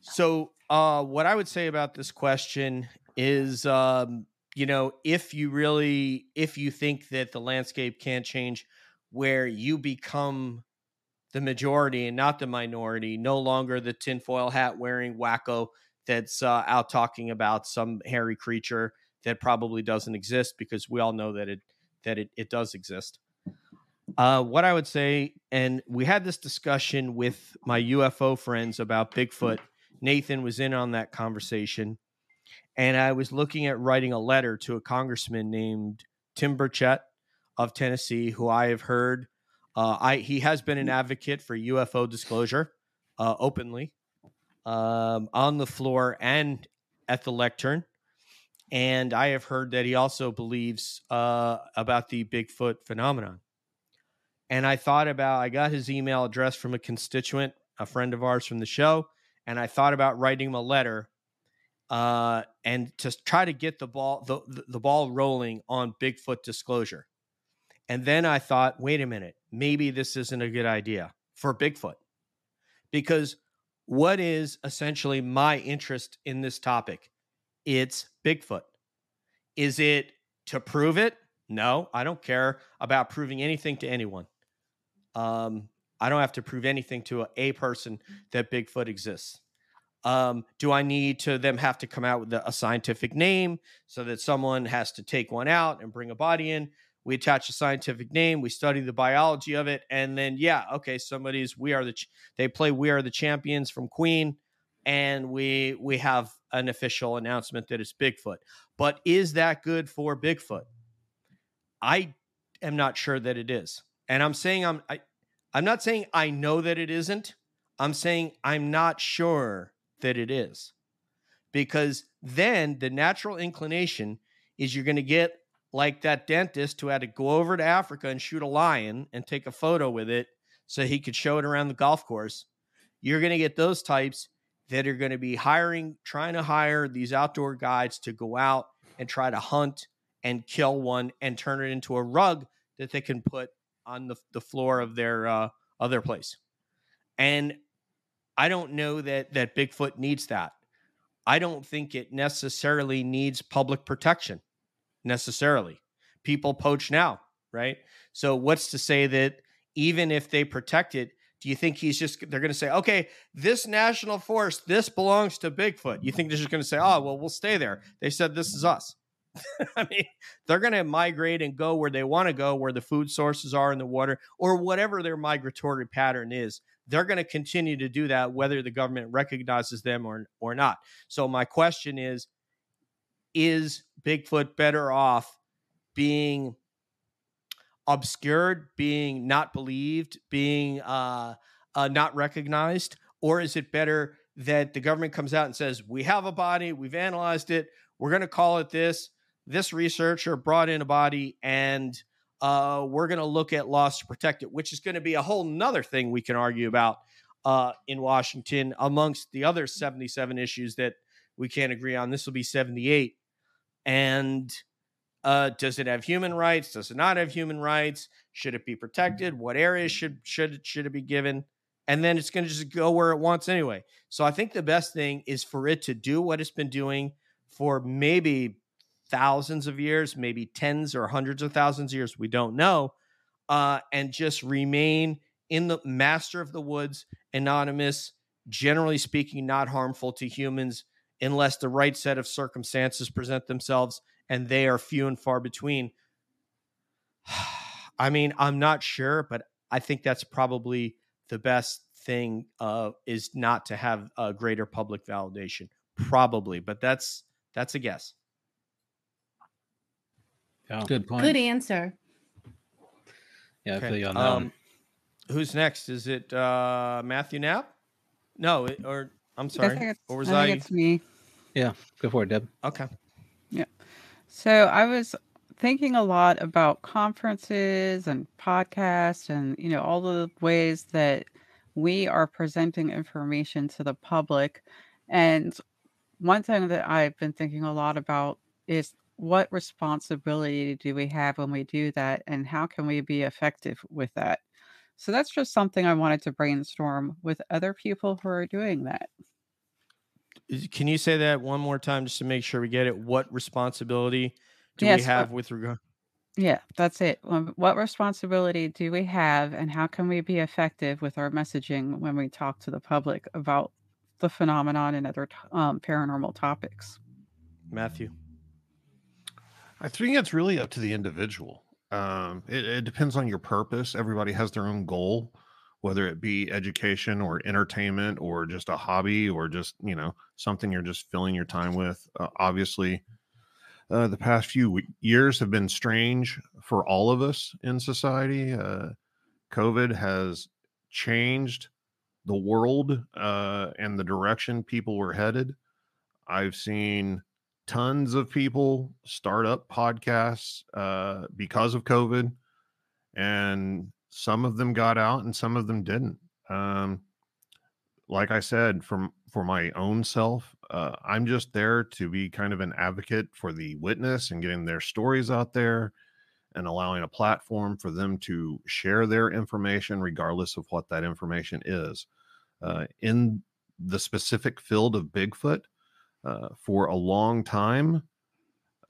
so uh, what I would say about this question is, um, you know, if you really, if you think that the landscape can't change, where you become the majority and not the minority, no longer the tinfoil hat wearing wacko that's uh, out talking about some hairy creature that probably doesn't exist because we all know that it that it, it does exist. Uh, what I would say, and we had this discussion with my UFO friends about Bigfoot. Nathan was in on that conversation, and I was looking at writing a letter to a congressman named Tim Burchett of Tennessee, who I have heard. Uh, I he has been an advocate for UFO disclosure uh, openly um, on the floor and at the lectern. And I have heard that he also believes uh, about the Bigfoot phenomenon. And I thought about, I got his email address from a constituent, a friend of ours from the show, and I thought about writing him a letter uh, and to try to get the ball, the, the, ball rolling on Bigfoot disclosure. And then I thought, wait a minute, maybe this isn't a good idea for Bigfoot. Because what is essentially my interest in this topic? It's Bigfoot. Is it to prove it? No, I don't care about proving anything to anyone. Um, I don't have to prove anything to a, a person that Bigfoot exists. Um, do I need to them have to come out with a, scientific name so that someone has to take one out and bring a body in? We attach a scientific name, we study the biology of it, and then yeah, okay, somebody's we are the ch- they play we are the champions from Queen, and we we have an official announcement that it's Bigfoot. But is that good for Bigfoot? I am not sure that it is. And I'm saying I'm I, I'm not saying I know that it isn't. I'm saying I'm not sure that it is. Because then the natural inclination is you're going to get like that dentist who had to go over to Africa and shoot a lion and take a photo with it so he could show it around the golf course. You're going to get those types that are going to be hiring, trying to hire these outdoor guides to go out and try to hunt and kill one and turn it into a rug that they can put on the, the floor of their uh, other place. And I don't know that that Bigfoot needs that. I don't think it necessarily needs public protection necessarily. People poach now, right? So what's to say that even if they protect it, do you think he's just they're going to say, "Okay, this national forest, this belongs to Bigfoot." You think they're just going to say, "Oh, well, we'll stay there." They said this is us. I mean, they're going to migrate and go where they want to go, where the food sources are in the water, or whatever their migratory pattern is. They're going to continue to do that, whether the government recognizes them or or not. So my question is: Is Bigfoot better off being obscured, being not believed, being uh, uh, not recognized, or is it better that the government comes out and says, "We have a body, we've analyzed it, we're going to call it this." This researcher brought in a body, and uh, we're going to look at laws to protect it, which is going to be a whole nother thing we can argue about uh, in Washington, amongst the other 77 issues that we can't agree on. This will be 78. And uh, does it have human rights? Does it not have human rights? Should it be protected? What areas should should should it be given? And then it's going to just go where it wants anyway. So I think the best thing is for it to do what it's been doing for maybe thousands of years, maybe tens or hundreds of thousands of years. We don't know, uh, and just remain in the master of the woods, anonymous. Generally speaking, not harmful to humans unless the right set of circumstances present themselves and they are few and far between. I mean, I'm not sure, but I think that's probably the best thing uh, is not to have a greater public validation. Probably, but that's that's a guess. Yeah, Good point. Good answer. yeah, I Okay, feel you on that. one. Um, who's next? Is it uh, Matthew Knapp? No, it, or I'm I sorry, think it's, or was I I? think it's me. Go for it, Deb. Okay. So I was thinking a lot about conferences and podcasts and you know all the ways that we are presenting information to the public. And one thing that I've been thinking a lot about is what responsibility do we have when we do that and how can we be effective with that? So that's just something I wanted to brainstorm with other people who are doing that. Is- Can you say that one more time just to make sure we get it? What responsibility do Yes, we uh, have with regard? Yeah, that's it. Um, What responsibility do we have, and how can we be effective with our messaging when we talk to the public about the phenomenon and other um, paranormal topics? Matthew. I think it's really up to the individual. Um, it, it depends on your purpose. Everybody has their own goal, whether it be education or entertainment or just a hobby or just you know something you're just filling your time with. Uh, obviously, uh, the past few years have been strange for all of us in society. Uh, COVID has changed the world uh, and the direction people were headed. I've seen tons of people start up podcasts uh, because of COVID, and some of them got out and some of them didn't. Um, like I said, from for my own self, uh, I'm just there to be kind of an advocate for the witness and getting their stories out there and allowing a platform for them to share their information, regardless of what that information is. Uh, in the specific field of Bigfoot, uh, for a long time,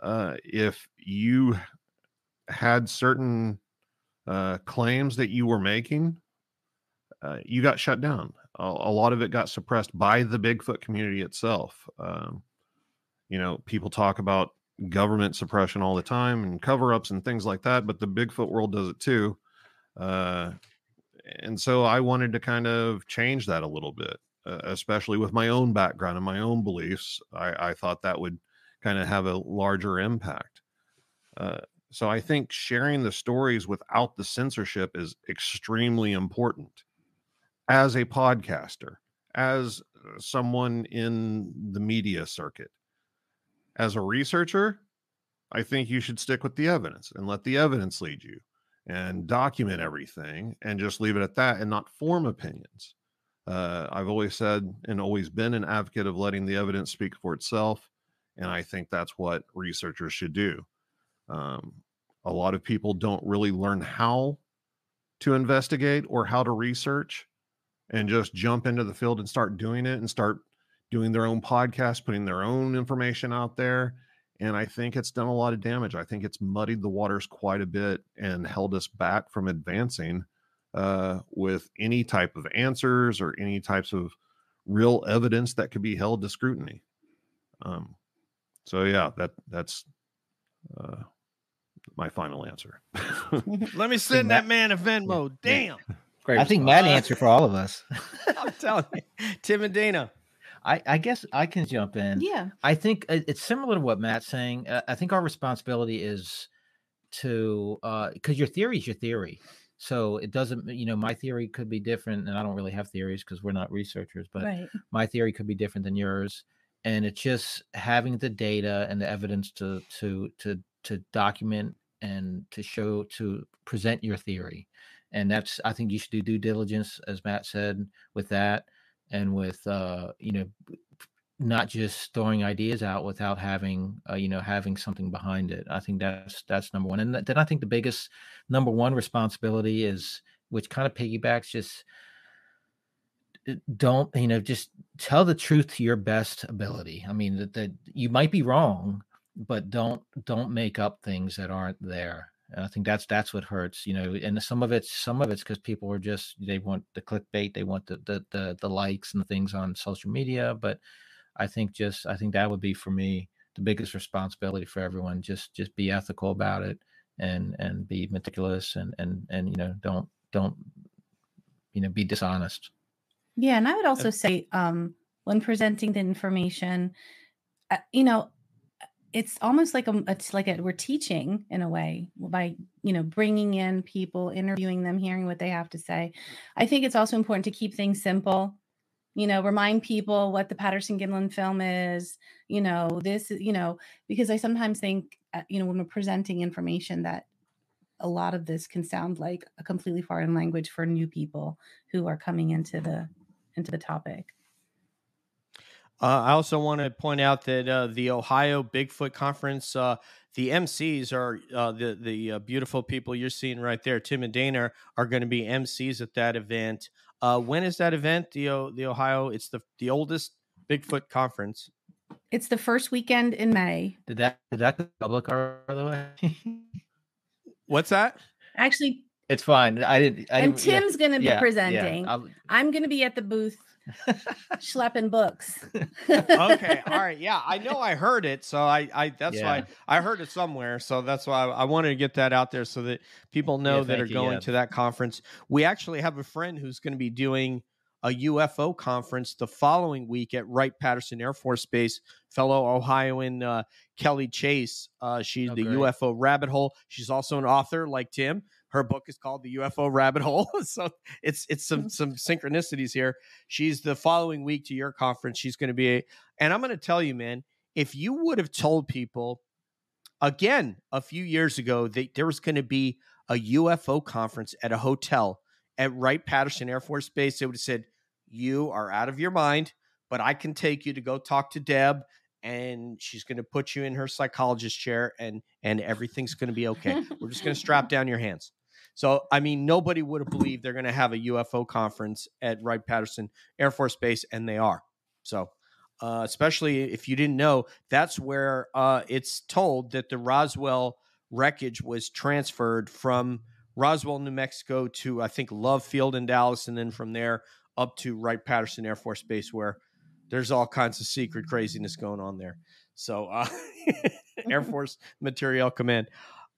uh, if you had certain uh, claims that you were making, uh, you got shut down. A, a lot of it got suppressed by the Bigfoot community itself. Um, you know, people talk about government suppression all the time and cover ups and things like that, but the Bigfoot world does it too. Uh, and so I wanted to kind of change that a little bit, uh, especially with my own background and my own beliefs. I, I thought that would kind of have a larger impact. Uh, so I think sharing the stories without the censorship is extremely important as a podcaster, as uh, someone in the media circuit. As a researcher, I think you should stick with the evidence and let the evidence lead you and document everything and just leave it at that and not form opinions. Uh, I've always said and always been an advocate of letting the evidence speak for itself. And I think that's what researchers should do. Um, a lot of people don't really learn how to investigate or how to research and just jump into the field and start doing it and start doing their own podcast, putting their own information out there. And I think it's done a lot of damage. I think it's muddied the waters quite a bit and held us back from advancing uh, with any type of answers or any types of real evidence that could be held to scrutiny. Um, so yeah, that that's uh, my final answer. Let me send that man a Venmo. Damn. Great. I think response. Matt answered for all of us. I'm telling you. Tim and Dana. I, I guess I can jump in. Yeah. I think it's similar to what Matt's saying. Uh, I think our responsibility is to because your theory is your theory. So it doesn't, you know, my theory could be different, and I don't really have theories because we're not researchers. But right. my theory could be different than yours, and it's just having the data and the evidence to to to to document and to show to present your theory. And that's I think you should do due diligence, as Matt said, with that, and with uh, you know not just throwing ideas out without having uh, you know having something behind it i think that's that's number one and th- then i think the biggest number one responsibility is which kind of piggybacks just uh, don't you know just tell the truth to your best ability i mean that, that you might be wrong but don't don't make up things that aren't there and i think that's that's what hurts you know and some of it's some of it's because people are just they want the clickbait they want the, the the the likes and the things on social media but I think just I think that would be for me the biggest responsibility for everyone. Just just be ethical about it and and be meticulous and and and you know don't don't you know be dishonest. Yeah, and I would also say um, when presenting the information, uh, you know, it's almost like a it's like a, we're teaching in a way by you know bringing in people, interviewing them, hearing what they have to say. I think it's also important to keep things simple. You know, remind people what the Patterson Gimlin film is. You know, this you know because I sometimes think uh, you know when we're presenting information that a lot of this can sound like a completely foreign language for new people who are coming into the into the topic. Uh, I also want to point out that uh, the Ohio Bigfoot Conference, uh, the MCs are uh, the the uh, beautiful people you're seeing right there. Tim and Dana are going to be MCs at that event. Uh, when is that event? The O- the Ohio, it's the the oldest Bigfoot conference. It's the first weekend in May. Did that did that public by the way? What's that? Actually, it's fine. I didn't. I and didn't, yeah, Tim's going to be yeah, yeah. presenting. I'll- I'm going to be at the booth schlepping books. okay all right yeah i know i heard it so i i that's Yeah. why i heard it somewhere so that's why I, I wanted to get that out there so that people know Yeah, that are you, going yeah. to that conference we actually have a friend who's going to be doing a ufo conference the following week at wright patterson air force base fellow ohioan uh, kelly chase uh, she's Oh, the great. ufo rabbit hole she's also an author like tim her book is called the ufo rabbit hole. So it's it's some mm. some synchronicities here. She's the following week to your conference. She's going to be a, and i'm going to tell you man if you would have told people again a few years ago that there was going to be a ufo conference at a hotel at wright patterson air force base they would have said you are out of your mind but i can take you to go talk to deb and she's going to put you in her psychologist chair and and everything's going to be okay. We're just going to strap down your hands so, I mean, nobody would have believed they're going to have a UFO conference at Wright Patterson Air Force Base, and they are. So, uh, especially if you didn't know, that's where uh, it's told that the Roswell wreckage was transferred from Roswell, New Mexico to, I think, Love Field in Dallas, and then from there up to Wright Patterson Air Force Base, where there's all kinds of secret craziness going on there. So, uh, Air Force Materiel Command.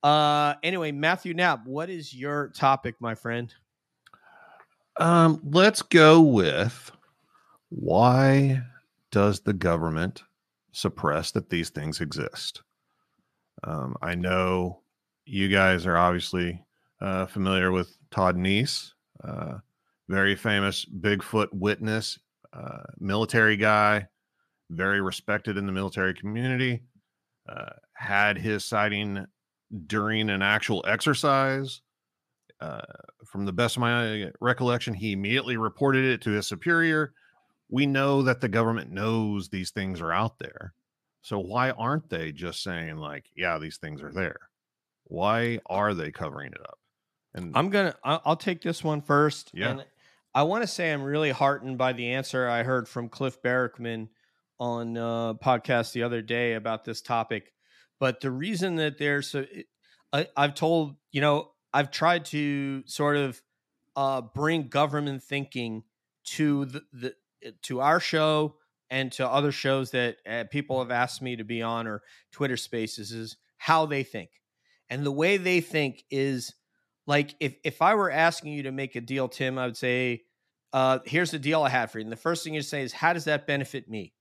Uh, anyway, Matthew Knapp, what is your topic, my friend? Um, let's go with why does the government suppress that these things exist? Um, I know you guys are obviously uh, familiar with Todd Neiss, uh, very famous Bigfoot witness, uh, military guy, very respected in the military community. Uh, had his sighting during an actual exercise. Uh, from the best of my recollection, he immediately reported it to his superior. We know that the government knows these things are out there. So why aren't they just saying like, yeah, these things are there? Why are they covering it up? And I'm gonna. I- I'll take this one first. Yeah. And I want to say I'm really heartened by the answer I heard from Cliff Barackman on uh, podcast the other day about this topic. But the reason that there's I've told you know I've tried to sort of uh, bring government thinking to the, the to our show and to other shows that uh, people have asked me to be on or Twitter Spaces is how they think, and the way they think is like if if I were asking you to make a deal, Tim, I would say, uh, "Here's the deal I had for you." And the first thing you say is, "How does that benefit me?"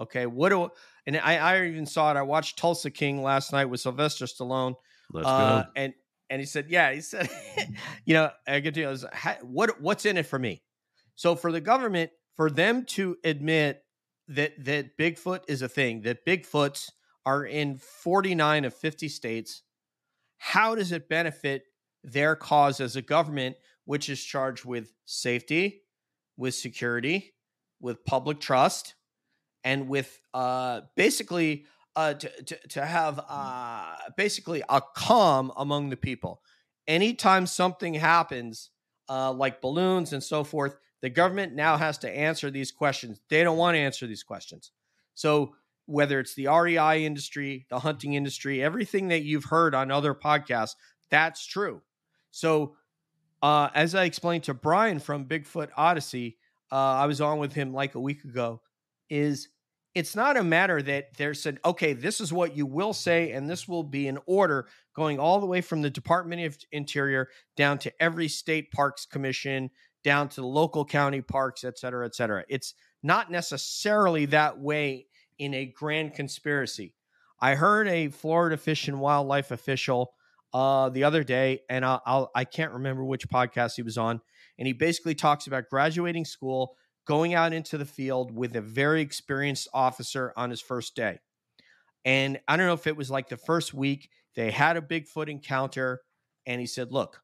Okay, what do and I, I even saw it. I watched Tulsa King last night with Sylvester Stallone, let's uh, go. and and he said, "Yeah," he said, "You know, I get to what what's in it for me." So for the government, for them to admit that that Bigfoot is a thing, that Bigfoots are in 49 of 50 states, how does it benefit their cause as a government, which is charged with safety, with security, with public trust, and with uh, basically uh, to, to, to have uh, basically a calm among the people. Anytime something happens, uh, like balloons and so forth, the government now has to answer these questions. They don't want to answer these questions. So whether it's the REI industry, the hunting industry, everything that you've heard on other podcasts, that's true. So uh, as I explained to Brian from Bigfoot Odyssey, uh, I was on with him like a week ago, is it's not a matter that they're said, okay, this is what you will say, and this will be in order going all the way from the Department of Interior down to every state parks commission, down to the local county parks, et cetera, et cetera. It's not necessarily that way in a grand conspiracy. I heard a Florida Fish and Wildlife official uh, the other day, and I'll, I'll I can't remember which podcast he was on, and he basically talks about graduating school, going out into the field with a very experienced officer on his first day, and I don't know if it was like the first week they had a Bigfoot encounter, and he said, "Look,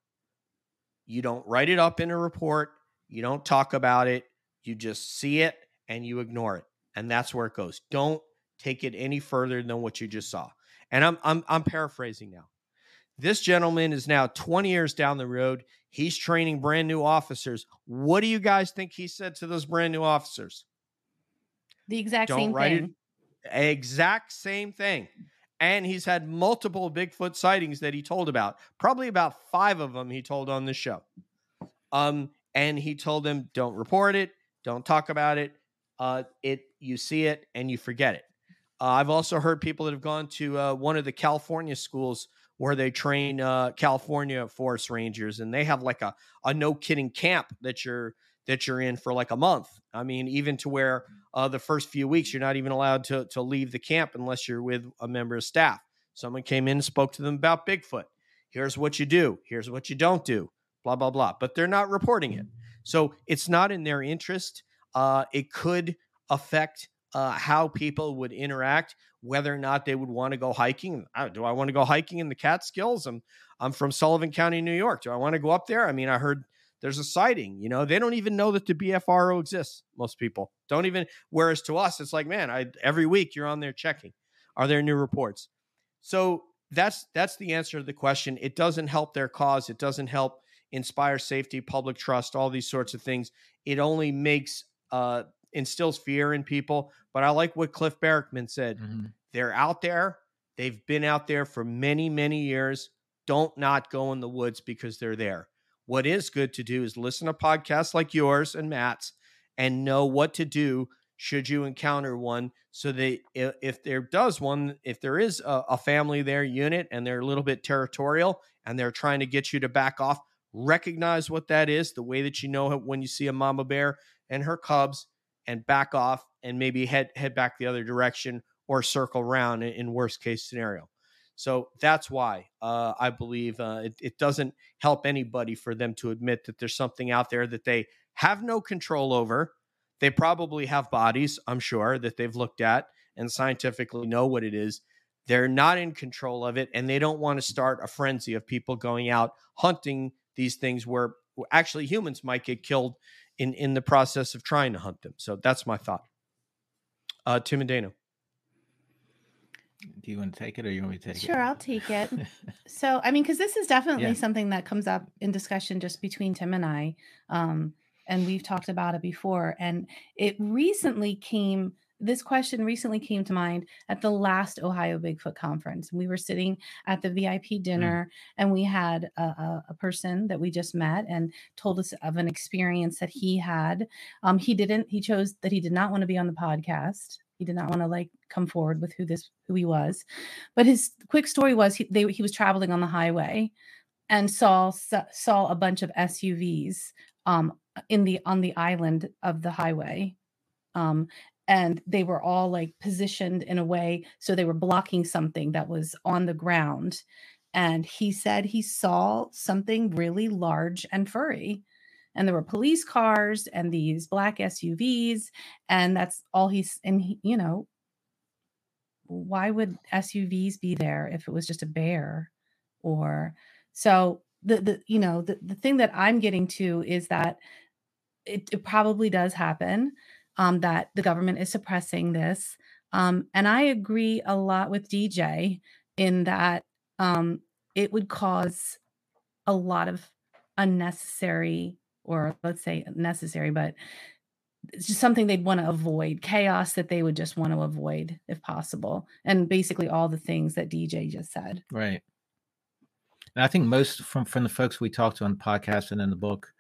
you don't write it up in a report, you don't talk about it, you just see it and you ignore it." and that's where it goes. Don't take it any further than what you just saw. And I'm I'm I'm paraphrasing now. This gentleman is now 20 years down the road. He's training brand new officers. What do you guys think he said to those brand new officers? The exact Don't same write it- thing. Exact same thing. And he's had multiple Bigfoot sightings that he told about. Probably about five of them he told on the show. Um, and he told them, don't report it, don't talk about it. Uh, it you see it and you forget it. Uh, I've also heard people that have gone to uh, one of the California schools where they train uh, California forest rangers, and they have like a a no kidding camp that you're that you're in for like a month. I mean, even to where uh, the first few weeks you're not even allowed to to leave the camp unless you're with a member of staff. Someone came in and spoke to them about Bigfoot. Here's what you do. Here's what you don't do. Blah blah blah. But they're not reporting it, so it's not in their interest. Uh, it could affect uh, how people would interact, whether or not they would want to go hiking. Do I want to go hiking in the Catskills? I'm I'm from Sullivan County, New York. Do I want to go up there? I mean, I heard there's a sighting. You know, they don't even know that the BFRO exists. Most people don't even. Whereas to us, it's like, man, I every week you're on there checking. Are there new reports? So that's that's the answer to the question. It doesn't help their cause. It doesn't help inspire safety, public trust, all these sorts of things. It only makes uh, instills fear in people. But I like what Cliff Barackman said. Mhm. They're out there. They've been out there for many, many years. Don't not go in the woods because they're there. What is good to do is listen to podcasts like yours and Matt's and know what to do should you encounter one so that if, there does one if there is a, a family there unit and they're a little bit territorial and they're trying to get you to back off recognize what that is the way that you know it when you see a mama bear and her cubs and back off and maybe head head back the other direction or circle around in, in worst case scenario. So that's why uh, i believe uh, it, it doesn't help anybody for them to admit that there's something out there that they have no control over. They probably have bodies i'm sure that they've looked at and scientifically know what it is. They're not in control of it and they don't want to start a frenzy of people going out hunting these things where actually humans might get killed in in the process of trying to hunt them so that's my thought uh tim and dana Do you want to take it or you want me to take Sure, it? Sure, I'll take it. So, I mean, because this is definitely Yeah. something that comes up in discussion just between Tim and I. Um, and we've talked about it before. And it recently came, this question recently came to mind at the last Ohio Bigfoot conference. We were sitting at the VIP dinner and we had a, a, a person that we just met and told us of an experience that he had. Um, he didn't, he chose that he did not want to be on the podcast. He did not want to like come forward with who this, who he was. But his quick story was he, they, he was traveling on the highway and saw saw- saw a bunch of SUVs um, in the on the island of the highway, um, and they were all like positioned in a way so they were blocking something that was on the ground. And he said he saw something really large and furry. And there were police cars and these black SUVs, and that's all he's and he, you know why would SUVs be there if it was just a bear or so the the you know the, the thing that I'm getting to is that it, it probably does happen um, that the government is suppressing this um, and I agree a lot with DJ in that um, it would cause a lot of unnecessary or let's say necessary but it's just something they'd want to avoid chaos that they would just want to avoid if possible and basically all the things that dj just said Right. And I think most from from the folks we talked to on the podcast and in the book,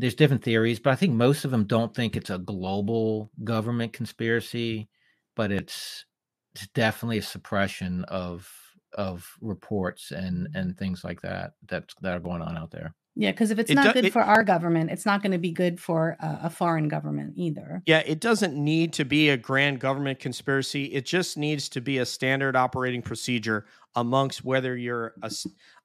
there's different theories, but I think most of them don't think it's a global government conspiracy, but it's it's definitely a suppression of of reports and and things like that that that are going on out there. Yeah because if it's It not do- good it- for our government it's not going to be good for a, a foreign government either Yeah, it doesn't need to be a grand government conspiracy. It just needs to be a standard operating procedure amongst whether you're a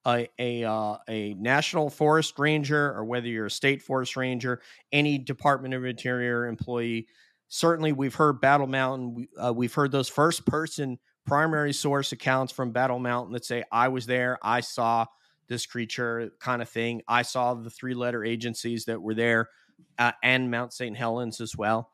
a a, uh, a national forest ranger or whether you're a state forest ranger, any Department of Interior employee. Certainly, we've heard Battle Mountain. Uh, we've heard those first person primary source accounts from Battle Mountain that say, "I was there, I saw." This creature, kind of thing. I saw the three letter agencies that were there uh, and Mount St. Helens as well.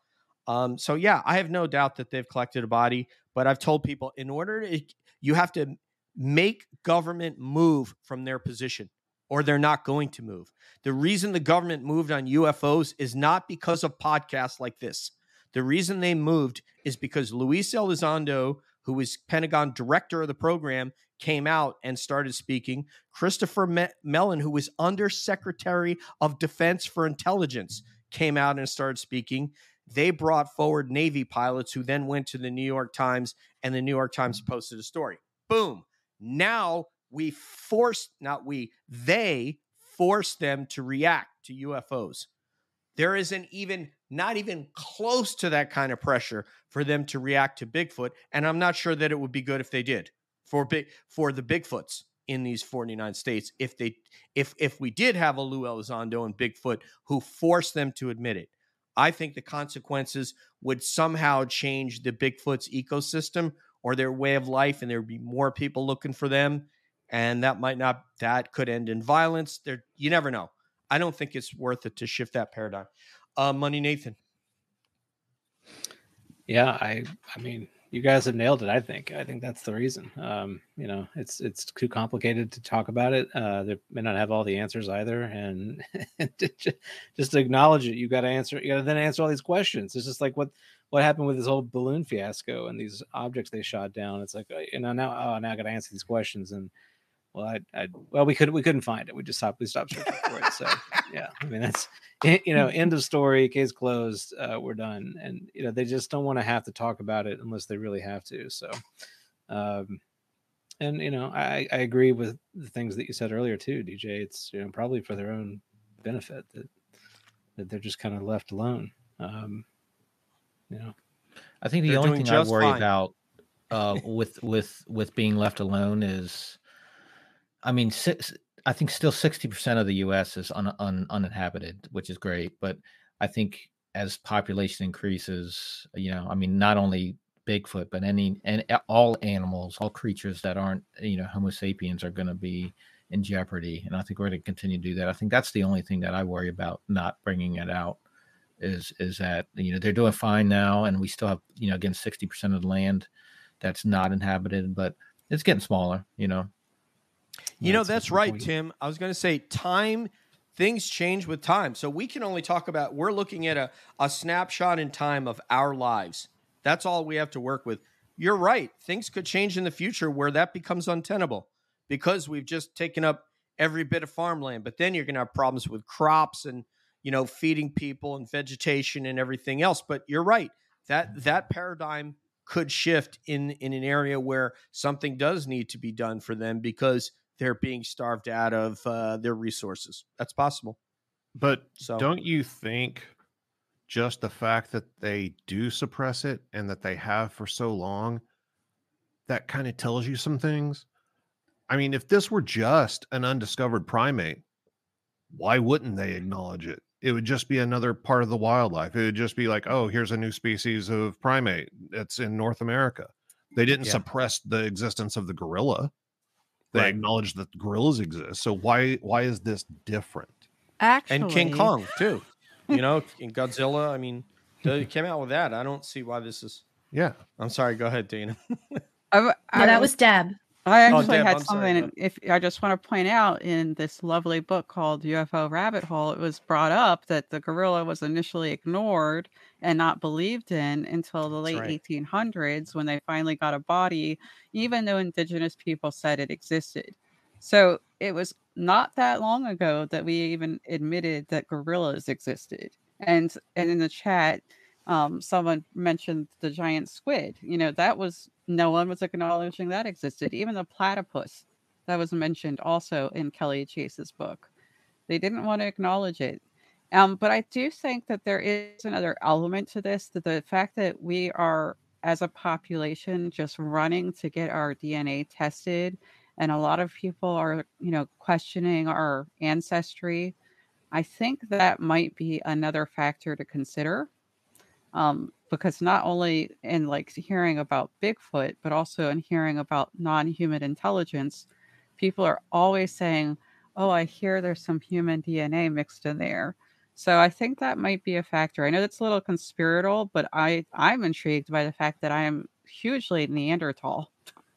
Um, so yeah, I have no doubt that they've collected a body, but I've told people in order to you have to make government move from their position or they're not going to move. The reason the government moved on UFOs is not because of podcasts like this. The reason they moved is because Luis Elizondo, who was Pentagon director of the program, came out and started speaking. Christopher Me- Mellon, who was Undersecretary of Defense for Intelligence, came out and started speaking. They brought forward Navy pilots who then went to the New York Times, and the New York Times mm-hmm. posted a story. Boom. Now we forced, not we, they forced them to react to UFOs. There isn't even, not even close to that kind of pressure for them to react to Bigfoot. And I'm not sure that it would be good if they did for big for the Bigfoots in these 49 states if they if if we did have a Lou Elizondo and Bigfoot who forced them to admit it. I think the consequences would somehow change the Bigfoot's ecosystem or their way of life, and there would be more people looking for them. And that might not that could end in violence. There you never know. I don't think it's worth it to shift that paradigm. Uh, Money Nathan. Yeah, I I mean, you guys have nailed it. I think. I think that's the reason. Um, you know, it's it's too complicated to talk about it. Uh, they may not have all the answers either, and just acknowledge it, you got to answer. You got to then answer all these questions. It's just like what what happened with this whole balloon fiasco and these objects they shot down. It's like uh, you know now oh now I got to answer these questions and well I, I well we couldn't we couldn't find it. We just stopped we stopped searching for it. So yeah, I mean that's you know end of story, case closed. Uh, we're done, and you know they just don't want to have to talk about it unless they really have to. So. Um, and you know, I, I agree with the things that you said earlier too, DJ. It's you know probably for their own benefit that that they're just kind of left alone. Um, you know, I think the They're only thing I worry fine. about uh, with with with being left alone is, I mean, six, I think still sixty percent of the U.S. is un, un, uninhabited, which is great. But I think as population increases, you know, I mean, not only Bigfoot, but any and all animals, all creatures that aren't, you know, Homo sapiens are going to be in jeopardy. And I think we're going to continue to do that. I think that's the only thing that I worry about not bringing it out is is that you know they're doing fine now, and we still have you know again sixty percent of the land that's not inhabited, but it's getting smaller. You know, You know, That's a that's right, point. Tim. I was going to say time, things change with time. So we can only talk about, we're looking at a, a snapshot in time of our lives. That's all we have to work with. You're right. Things could change in the future where that becomes untenable because we've just taken up every bit of farmland. But then you're going to have problems with crops and, you know, feeding people and vegetation and everything else. But you're right. That that paradigm could shift in in an area where something does need to be done for them because they're being starved out of uh, their resources. That's possible. But So don't you think just the fact that they do suppress it and that they have for so long, that kind of tells you some things? I mean, if this were just an undiscovered primate, why wouldn't they acknowledge it? It would just be another part of the wildlife. It would just be like, oh, here's a new species of primate that's in North America. They didn't Yeah. suppress the existence of the gorilla. They Right. acknowledged that gorillas exist. So why why is this different? Actually, and King Kong too. You know, in Godzilla. I mean, they came out with that. I don't see why this is. Yeah. I'm sorry. Go ahead, Dana. I, No, that was Deb. I Oh, actually Deb, had I'm sorry, something. If I just want to point out in this lovely book called UFO Rabbit Hole, it was brought up that the gorilla was initially ignored and not believed in until the late right. 1800s when they finally got a body, even though indigenous people said it existed. So it was not that long ago that we even admitted that gorillas existed. And and in the chat, um, someone mentioned the giant squid. You know, that was no one was acknowledging that existed. Even the platypus that was mentioned also in Kelly Chase's book. They didn't want to acknowledge it. Um, but I do think that there is another element to this that the fact that we are, as a population, just running to get our DNA tested, and a lot of people are, you know, questioning our ancestry. I think that might be another factor to consider um, because not only in like hearing about Bigfoot, but also in hearing about non-human intelligence, people are always saying, "Oh, I hear there's some human DNA mixed in there." So I think that might be a factor. I know that's a little conspiratorial, but I I'm intrigued by the fact that I am hugely Neanderthal.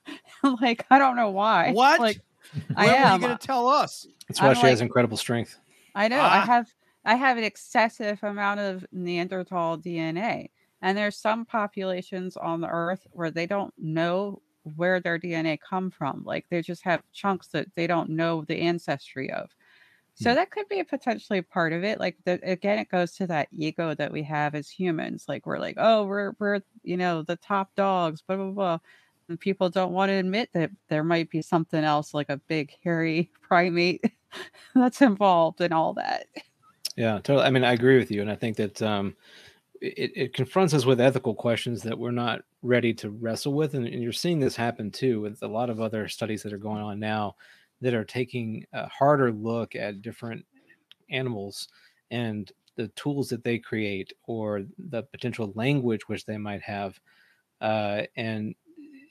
like I don't know why. What? Like When I were am. you going to tell us? That's why I'm she has incredible strength. I know. I Ah. have I have an excessive amount of Neanderthal DNA. And there's some populations on the earth where they don't know where their DNA come from. Like they just have chunks that they don't know the ancestry of. So Hmm. that could be potentially part of it. Like the, again, it goes to that ego that we have as humans. Like we're like, oh, we're we're you know the top dogs, blah blah blah. And people don't want to admit that there might be something else, like a big hairy primate that's involved in all that. Yeah, totally. I mean, I agree with you, and I think that um, it, it confronts us with ethical questions that we're not ready to wrestle with, and, and you're seeing this happen too with a lot of other studies that are going on now that are taking a harder look at different animals and the tools that they create or the potential language which they might have, uh, and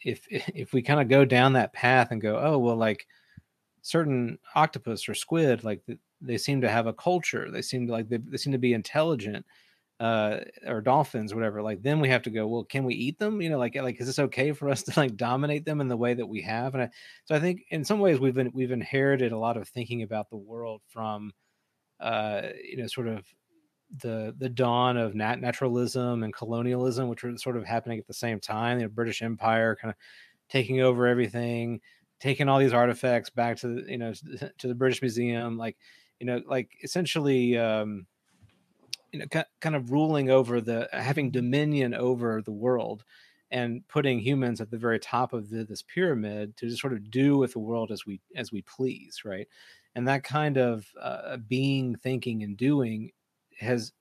if if we kind of go down that path and go, oh well, like certain octopus or squid, like they seem to have a culture. They seem to like they, they seem to be intelligent, uh, or dolphins, whatever. Like then we have to go. Well, can we eat them? You know, like like is this okay for us to like dominate them in the way that we have? And I, so I think in some ways we've been we've inherited a lot of thinking about the world from, uh, you know, sort of the the dawn of nat- naturalism and colonialism, which were sort of happening at the same time. The British Empire kind of taking over everything, taking all these artifacts back to the, you know to the British Museum, like you know like essentially um, you know kind of ruling over the having dominion over the world and putting humans at the very top of the, this pyramid to just sort of do with the world as we as we please right? And that kind of uh, being thinking and doing has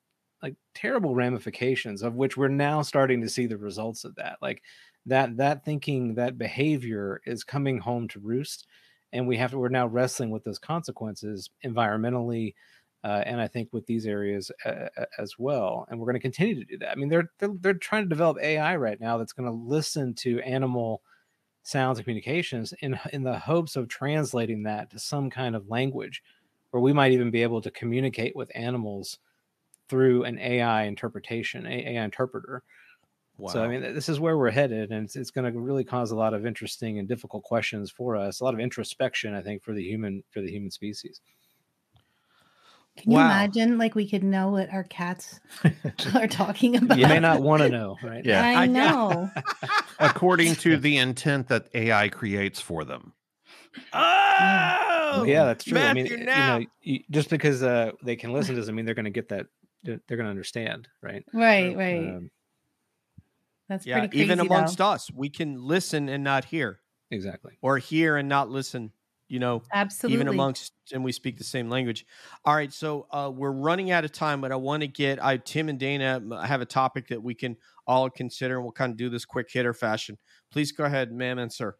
like terrible ramifications of which we're now starting to see the results of that. Like that that thinking that behavior is coming home to roost and we have to we're now wrestling with those consequences environmentally uh, and i think with these areas uh, as well and we're going to continue to do that i mean they're, they're they're trying to develop ai right now that's going to listen to animal sounds and communications in in the hopes of translating that to some kind of language where we might even be able to communicate with animals through an ai interpretation ai interpreter Wow. so I mean, this is where we're headed, and it's, it's going to really cause a lot of interesting and difficult questions for us. A lot of introspection, I think, for the human for the human species. Can you Wow. imagine like we could know what our cats are talking about? You may not want to know, right? Yeah. I I- know. According to the intent that AI creates for them. Oh, yeah, that's true. I mean, Matthew, you now. know, you, just because uh, they can listen doesn't mean they're going to get that. They're going to understand, right? right, right. Um, That's yeah, pretty crazy. even amongst though. us, we can listen and not hear, exactly. or hear and not listen. You know, Absolutely. even amongst and we speak the same language. All right, so uh, we're running out of time, but I want to get I Tim and Dana m- have a topic that we can all consider, and we'll kind of do this quick hitter fashion. Please go ahead, ma'am and sir.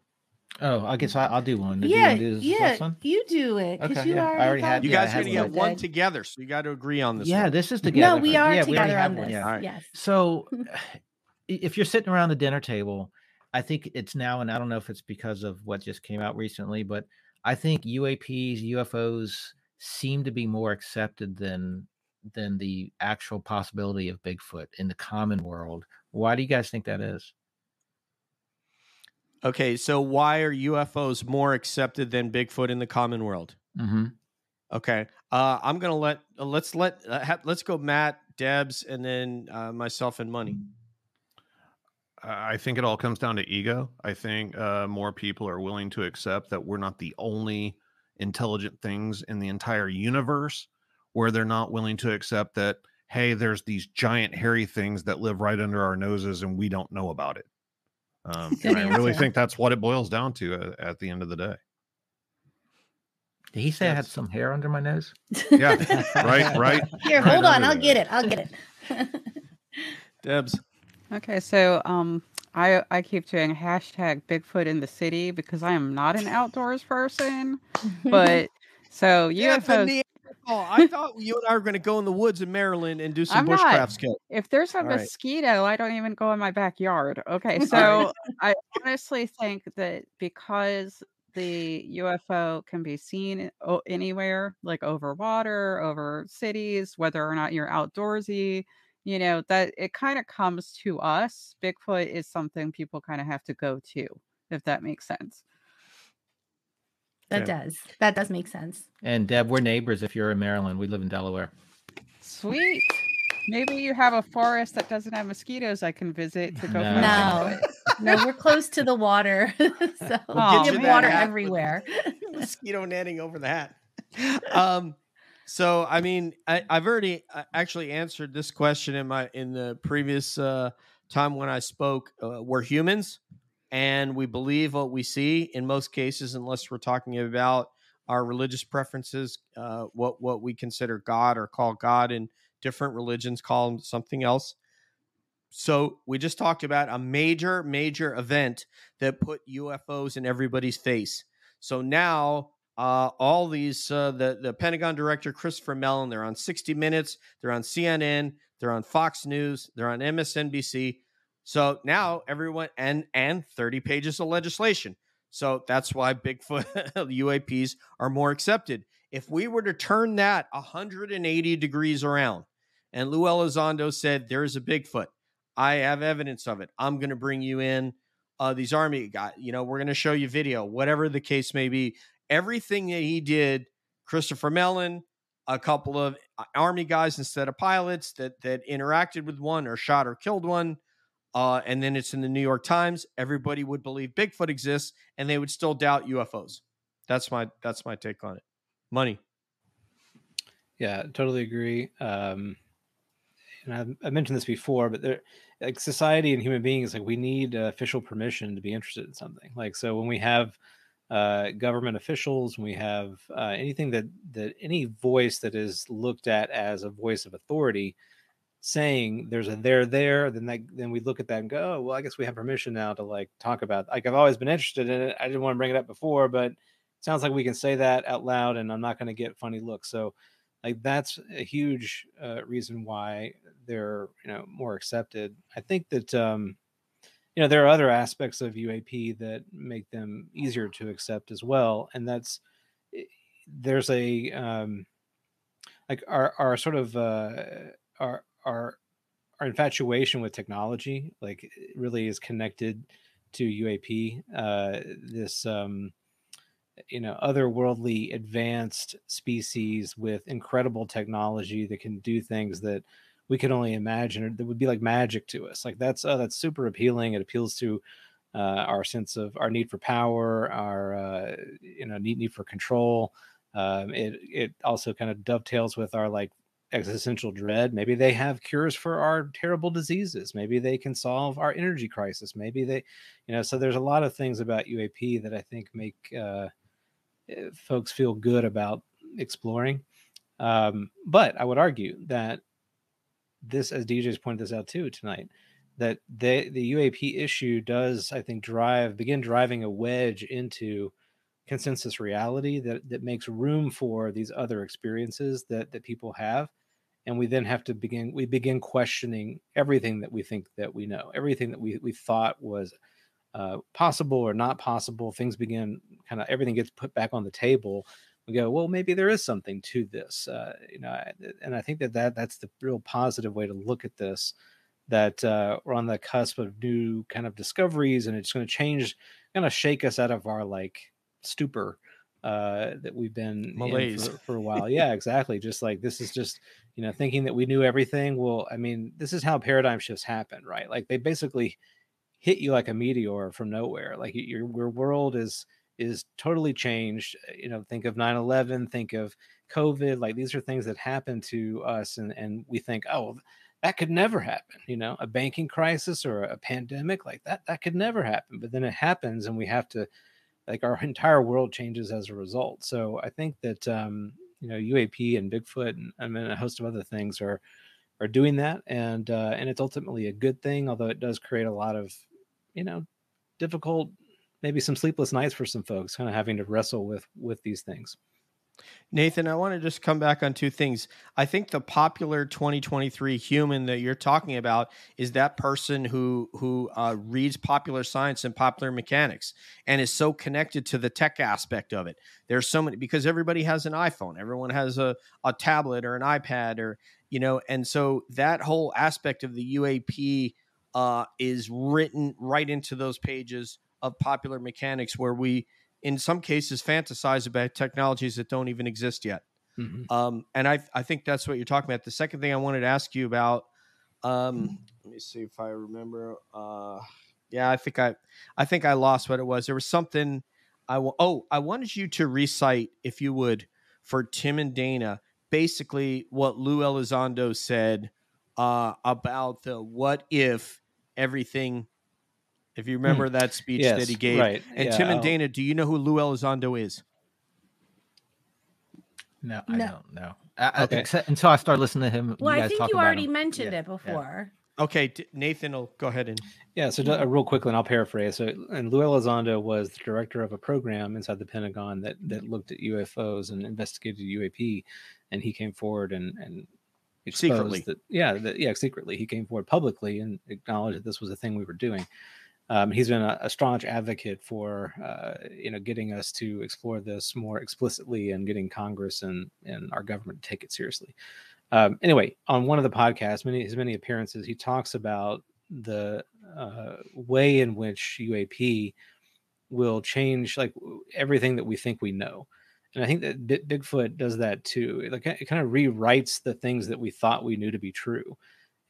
Oh, I guess I, I'll do one. Do you yeah, do this yeah. one? You do it because Okay, you yeah, I already, already had- You Yeah, guys are going to one. get one Okay. together, so you got to agree on this. Yeah, one. this is together. No, we are yeah, together have on one, this. yeah. All right. Yes. So, if you're sitting around the dinner table, I think it's now, and I don't know if it's because of what just came out recently, but I think UAPs, UFOs seem to be more accepted than than the actual possibility of Bigfoot in the common world. Why do you guys think that is? Okay, so why are UFOs more accepted than Bigfoot in the common world? Mm-hmm. Okay, uh, I'm gonna let uh, let's let uh, ha- let's go Matt, Debs, and then uh, myself and Money. I I think it all comes down to ego. I think uh, more people are willing to accept that we're not the only intelligent things in the entire universe, where they're not willing to accept that, hey, there's these giant hairy things that live right under our noses and we don't know about it. Um, and I really think that's what it boils down to uh, at the end of the day. Did he say I had some hair under my nose? Yeah, right, right. Here, Right hold on. I'll there. get it. I'll get it. Debs. Okay, so um, I I keep doing hashtag Bigfoot in the city because I am not an outdoors person, but so Yeah, UFOs. Neanderthal. I thought you and I were going to go in the woods in Maryland and do some I'm not. bushcraft skills. If there's a All right. mosquito, I don't even go in my backyard. Okay, so I honestly think that because the UFO can be seen anywhere, like over water, over cities, whether or not you're outdoorsy. You know, that it kind of comes to us. Bigfoot is something people kind of have to go to, if that makes sense. That Okay. does. That does make sense. And Deb, we're neighbors. If you're in Maryland, we live in Delaware. Sweet. Maybe you have a forest that doesn't have mosquitoes I can visit to go No. find No. Bigfoot. No, we're close to the water. so We'll get you water everywhere. mosquito netting over the hat. Um, so I mean, I, I've already uh, actually answered this question in my in the previous uh, time when I spoke. Uh, we're humans, and we believe what we see in most cases, unless we're talking about our religious preferences, uh, what what we consider God or call God in different religions call him something else. So we just talked about a major, major event that put UFOs in everybody's face. So now uh, all these uh, the the Pentagon director Christopher Mellon, they're on 60 Minutes, they're on CNN, they're on Fox News, they're on MSNBC. So now everyone and and 30 pages of legislation. So that's why Bigfoot UAPs are more accepted. If we were to turn that 180 degrees around, and Lou Elizondo said there's a Bigfoot, I have evidence of it. I'm going to bring you in uh, these army guys. You know, we're going to show you video, whatever the case may be. Everything that he did, Christopher Mellon, a couple of uh, army guys instead of pilots that that interacted with one or shot or killed one, uh, and then it's in the New York Times. Everybody would believe Bigfoot exists, and they would still doubt UFOs. That's my that's my take on it. Money. Yeah, totally agree. Um, and I've, I've mentioned this before, but there, like society and human beings, like we need uh, official permission to be interested in something. Like so, when we have uh, government officials, we have uh, anything that that any voice that is looked at as a voice of authority, saying there's a there there, then that then we look at that and go, oh, well, I guess we have permission now to like talk about. Like I've always been interested in it. I didn't want to bring it up before, but it sounds like we can say that out loud, and I'm not going to get funny looks. So like that's a huge uh, reason why they're you know more accepted i think that um you know there are other aspects of uap that make them easier to accept as well and that's eh, there's a um like our our sort of uh our our our infatuation with technology like really is connected to uap uh this um you know otherworldly advanced species with incredible technology that can do things that we could only imagine that would be like magic to us. Like that's uh, that's super appealing. It appeals to uh, our sense of our need for power our uh, you know need, need for control. Um, it it also kind of dovetails with our like existential dread. Maybe they have cures for our terrible diseases. Maybe they can solve our energy crisis. Maybe they you know so there's a lot of things about uap that i think make uh, eh, folks feel good about exploring. Um, but I would argue that this, as DJ's pointed this out too tonight, that the the UAP issue does, I think, drive begin driving a wedge into consensus reality that that makes room for these other experiences that that people have. And we then have to begin we begin questioning everything that we think that we know everything that we, we thought was uh, possible or not possible. Things begin kind of everything gets put back on the table we go well maybe there is something to this uh, you know and i think that, that that's the real positive way to look at this that uh, we're on the cusp of new kind of discoveries and it's going to change kind of shake us out of our like stupor uh, that we've been in Malaise. for, for a while yeah exactly just like this is just you know thinking that we knew everything well i mean this is how paradigm shifts happen right like they basically hit you like a meteor from nowhere like your, your world is is totally changed Uh, you know think of 9-11 think of covid like these are things that happen to us and and we think oh that could never happen you know a banking crisis or a pandemic like that that could never happen but then it happens and we have to like our entire world changes as a result. So i think that um you know uap and bigfoot and i mean a host of other things are are doing that and uh and it's ultimately a good thing although it does create a lot of you know difficult maybe some sleepless nights for some folks kind of having to wrestle with with these things Nathan, I want to just come back on two things. I think the popular 2023 human that you're talking about is that person who who uh, reads popular science and popular mechanics and is so connected to the tech aspect of it. There's so many because everybody has an iPhone, everyone has a, a tablet or an iPad or you know, and so that whole aspect of the UAP uh, is written right into those pages of popular mechanics where we in some cases fantasize about technologies that don't even exist yet. Mhm. Um, and I I think that's what you're talking about. The second thing I wanted to ask you about, um, let me see if I remember. Uh, yeah, I think I I think I lost what it was. There was something I oh I wanted you to recite if you would for Tim and Dana basically what Lou Elizondo said uh, about the what if everything. If you remember that speech that he gave, right. and Yeah, Tim and I'll- Dana, do you know who Lou Elizondo is? No, I No. don't know. I, I- except until I start listening to him. Well, you I think talk you already him. mentioned Yeah, it before. Okay, D- Nathan will go ahead and Yeah, so ju- uh, real quickly, and I'll paraphrase. So, and Lou Elizondo was the director of a program inside the Pentagon that that looked at UFOs and investigated UAP, and he came forward and and Secretly. that yeah, that, yeah, secretly he came forward publicly and acknowledged that this was a thing we were doing. Um, he's been a, a staunch advocate for uh, you know getting us to explore this more explicitly and getting Congress and and our government to take it seriously. Um, anyway, on one of the podcasts, many his many appearances, he talks about the uh, way in which UAP will change like everything that we think we know. And I think that Bi- Bigfoot does that too. It, like, it kind of rewrites the things that we thought we knew to be true.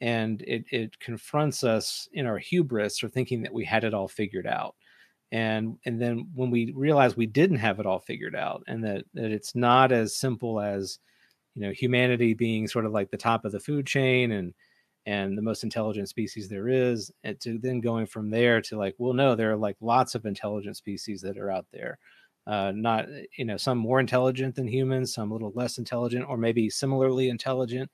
And it, it confronts us in our hubris or thinking that we had it all figured out. And, and then when we realize we didn't have it all figured out and that, that it's not as simple as, you know, humanity being sort of like the top of the food chain and, and the most intelligent species there is and to then going from there to like well no there are like lots of intelligent species that are out there uh not you know some more intelligent than humans some a little less intelligent or maybe similarly intelligent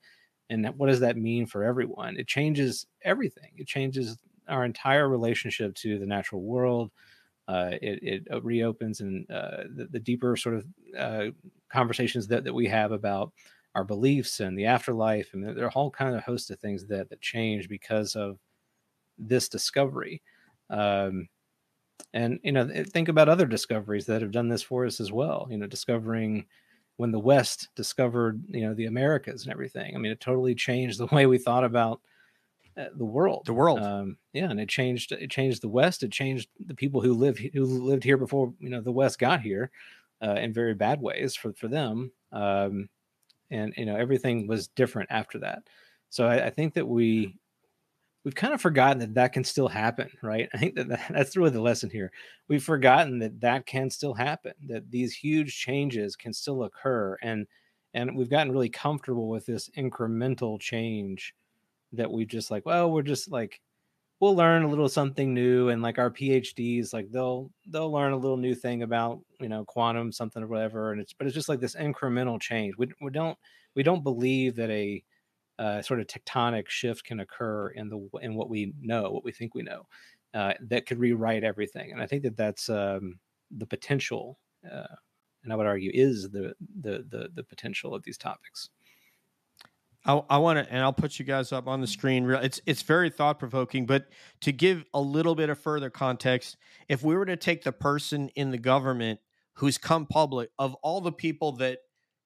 and what does that mean for everyone? It changes everything. It changes our entire relationship to the natural world. Uh, it, it uh, reopens and uh, the, the deeper sort of uh, conversations that, that we have about our beliefs and the afterlife and there are whole kind of host of things that that change because of this discovery. Um and you know think about other discoveries that have done this for us as well you know discovering when the west discovered you know the americas and everything. I mean it totally changed the way we thought about uh, the world. The world. um yeah and it changed it changed the west it changed the people who live who lived here before you know the west got here uh, in very bad ways for for them. Um and you know everything was different after that. So i, I think that we we've kind of forgotten that that can still happen right? I think that, that that's really the lesson here. We've forgotten that that can still happen that these huge changes can still occur and and we've gotten really comfortable with this incremental change that we just like well we're just like we'll learn a little something new and like our phds like they'll they'll learn a little new thing about you know quantum something or whatever and it's but it's just like this incremental change. We, we don't we don't believe that a uh, sort of tectonic shift can occur in the in what we know what we think we know uh, that could rewrite everything and i think that that's um, the potential uh, and i would argue is the the the, the potential of these topics I, I want to, and I'll put you guys up on the screen. It's it's very thought provoking, but to give a little bit of further context, if we were to take the person in the government who's come public of all the people that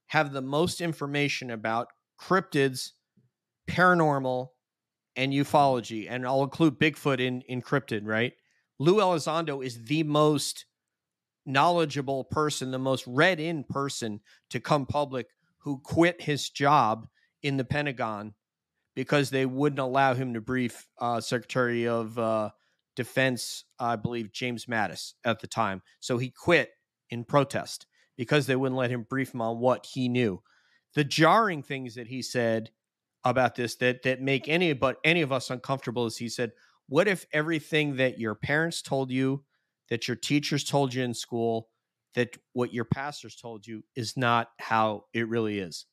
have the most information about cryptids, paranormal, and ufology, and I'll include Bigfoot in cryptid, right? Lou Elizondo is the most knowledgeable person, the most read in person to come public who quit his job in the Pentagon because they wouldn't allow him to brief uh, Secretary of uh, Defense, I believe James Mattis at the time. So he quit in protest because they wouldn't let him brief him on what he knew. The jarring things that he said about this that that make any but any of us uncomfortable is he said, "What if everything that your parents told you, that your teachers told you in school, that what your pastors told you is not how it really is?"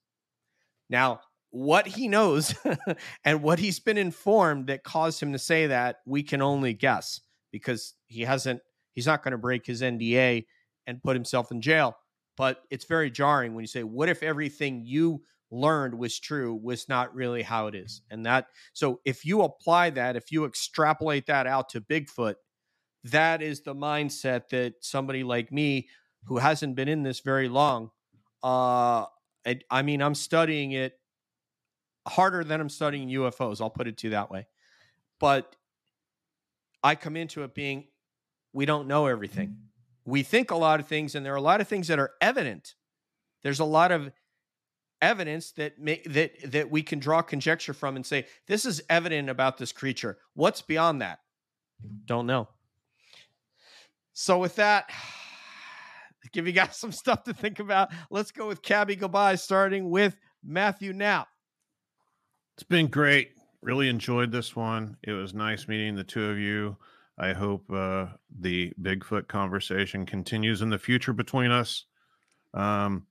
Now, what he knows and what he's been informed that caused him to say that, we can only guess because he hasn't, he's not going to break his NDA and put himself in jail. but it's very jarring when you say, "What if everything you learned was true was not really how it is?" And that so if you apply that, if you extrapolate that out to Bigfoot, that is the mindset that somebody like me who hasn't been in this very long uh I, I mean i'm studying it harder than i'm studying ufos i'll put it to you that way. But i come into it being we don't know everything. We think a lot of things and there are a lot of things that are evident. There's a lot of evidence that may, that that we can draw conjecture from and say this is evident about this creature what's beyond that don't know so with that, give you guys some stuff to think about. Let's go with Cabby Goodbye, starting with Matthew Knapp. It's been great. Really enjoyed this one. It was nice meeting the two of you. I hope uh, the Bigfoot conversation continues in the future between us. Um,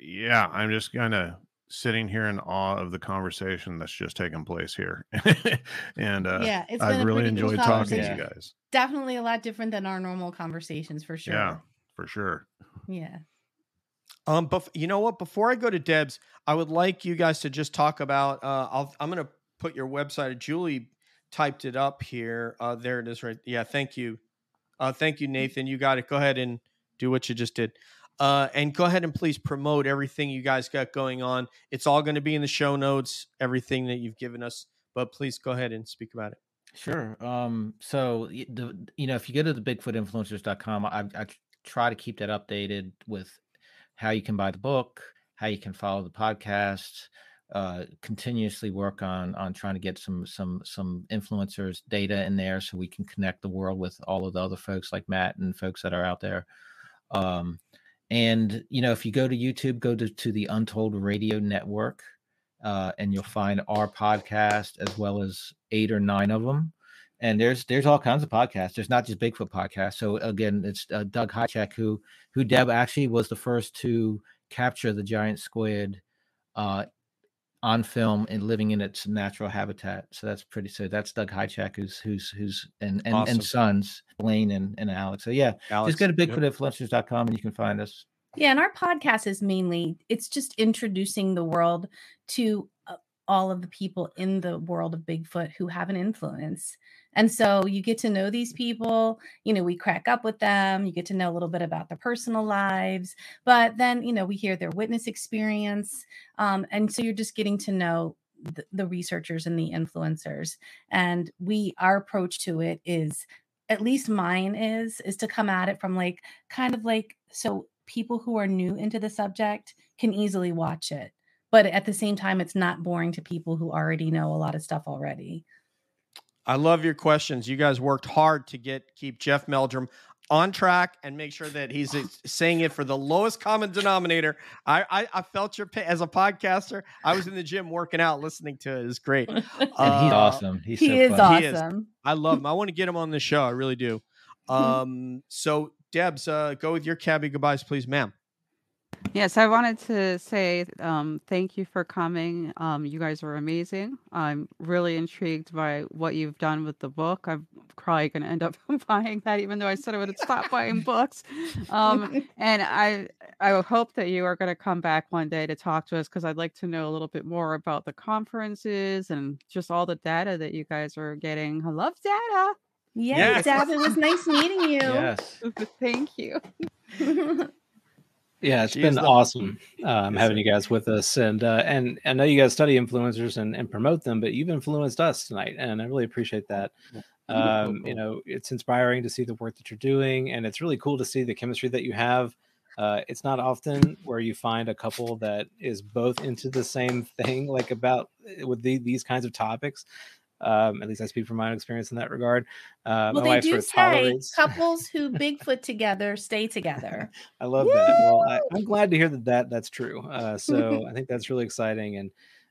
yeah, I'm just kind of sitting here in awe of the conversation that's just taken place here. and uh, yeah, it's I've been really pretty cool enjoyed talking to you guys. Definitely a lot different than our normal conversations for sure. Yeah, for sure. Yeah. Um, but you know what? Before I go to Deb's, I would like you guys to just talk about. Uh, I'll, I'm going to put your website. Julie typed it up here. Uh, there it is, right? Yeah, thank you. Uh, thank you, Nathan. You got it. Go ahead and do what you just did. Uh, and go ahead and please promote everything you guys got going on. It's all going to be in the show notes, everything that you've given us. But please go ahead and speak about it. Sure. Um, so the you know, if you go to the bigfootinfluencers.com, I, I try to keep that updated with how you can buy the book, how you can follow the podcast, uh, continuously work on on trying to get some some some influencers data in there so we can connect the world with all of the other folks like Matt and folks that are out there. Um, and you know, if you go to YouTube, go to, to the Untold Radio Network, uh, and you'll find our podcast as well as eight or nine of them. And there's there's all kinds of podcasts. There's not just Bigfoot podcasts. So again, it's uh, Doug Hajicek who who Deb actually was the first to capture the giant squid uh, on film and living in its natural habitat. So that's pretty. So that's Doug Hajicek, who's who's who's and and, Awesome. and sons Blaine and, and Alex. So yeah, Alex, just go to yep. bigfootinfluencers.com and you can find us. Yeah, and our podcast is mainly it's just introducing the world to uh, all of the people in the world of Bigfoot who have an influence. And so you get to know these people, you know, we crack up with them, you get to know a little bit about their personal lives, but then, you know, we hear their witness experience. Um, and so you're just getting to know the, the researchers and the influencers. And we, our approach to it is, at least mine is, is to come at it from like, kind of like, so people who are new into the subject can easily watch it but at the same time it's not boring to people who already know a lot of stuff already I love your questions. You guys worked hard to get keep Jeff Meldrum on track and make sure that he's saying it for the lowest common denominator. I, I I felt your pain as a podcaster. I was in the gym working out, listening to it. It's great. And Uh, he's awesome. He's he so is funny. He is. awesome I love him. I want to get him on the show. I really do. Um, so Debs, uh, go with your cabby goodbyes, please, ma'am. Yes, I wanted to say um, thank you for coming. Um, you guys are amazing. I'm really intrigued by what you've done with the book. I'm probably going to end up buying that, even though I said I would stop buying books. Um, and I, I hope that you are going to come back one day to talk to us because I'd like to know a little bit more about the conferences and just all the data that you guys are getting. I love data. yeah Yes. Deb, it was nice meeting you Yes. Thank you. Yeah, it's Jeez, been look. awesome um, Yes, having you guys with us, and uh, and I know you guys study influencers and, and promote them, but you've influenced us tonight, and I really appreciate that. Um, you know, it's inspiring to see the work that you're doing, and it's really cool to see the chemistry that you have. Uh, it's not often where you find a couple that is both into the same thing, like about uh, with the, these kinds of topics. Um, at least I speak from my own experience in that regard. Uh, well my they wife do say tolerates. couples who bigfoot together stay together I love that. Well, I, I'm glad to hear that, that that's true. Uh, so I think that's really exciting, and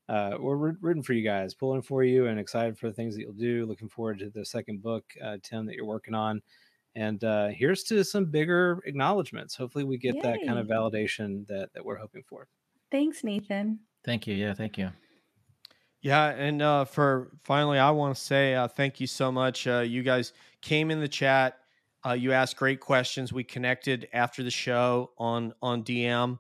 uh, we're rooting for you guys, pulling for you, and excited for the things that you'll do. Looking forward to the second book, uh, Tim, that you're working on. And uh, here's to some bigger acknowledgments. Hopefully, we get that kind of validation that that we're hoping for. thanks nathan Thank you. Yeah, thank you. Yeah, and uh, for finally, I want to say uh, thank you so much. Uh, you guys came in the chat, Uh, you asked great questions. We connected after the show on on DM.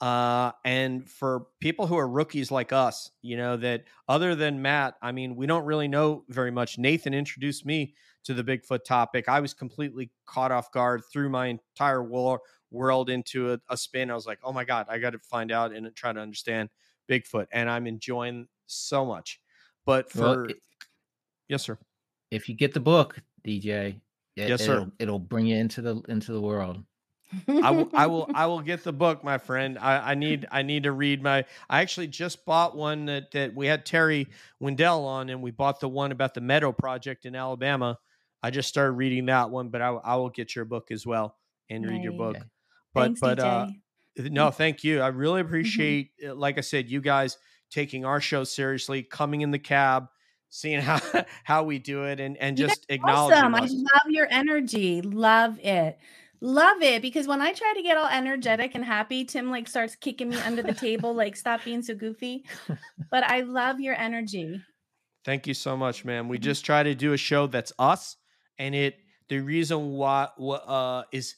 Uh, and for people who are rookies like us, you know that other than Matt, I mean, we don't really know very much. Nathan introduced me to the Bigfoot topic. I was completely caught off guard, threw my entire war- world into a, a spin. I was like, oh my god, I got to find out and try to understand Bigfoot, and I'm enjoying so much. But Well, for it- yes, sir. If you get the book, DJ, it, Yes, sir. It'll, it'll bring you into the into the world. I will, I will, I will get the book, my friend. I, I need, I need to read my. I actually just bought one that that we had Terry Wendell on, and we bought the one about the Meadow Project in Alabama. I just started reading that one, but I, I will get your book as well and read your book. Okay. But Thanks, but uh, no, thank you. I really appreciate, uh, like I said, you guys taking our show seriously, coming in the cab, seeing how how we do it, and and just acknowledging awesome. I love your energy. Love it. Love it because when I try to get all energetic and happy, Tim like starts kicking me under the table, like stop being so goofy. But I love your energy. Thank you so much, man. We Mhm. just try to do a show that's us, and it the reason why uh, is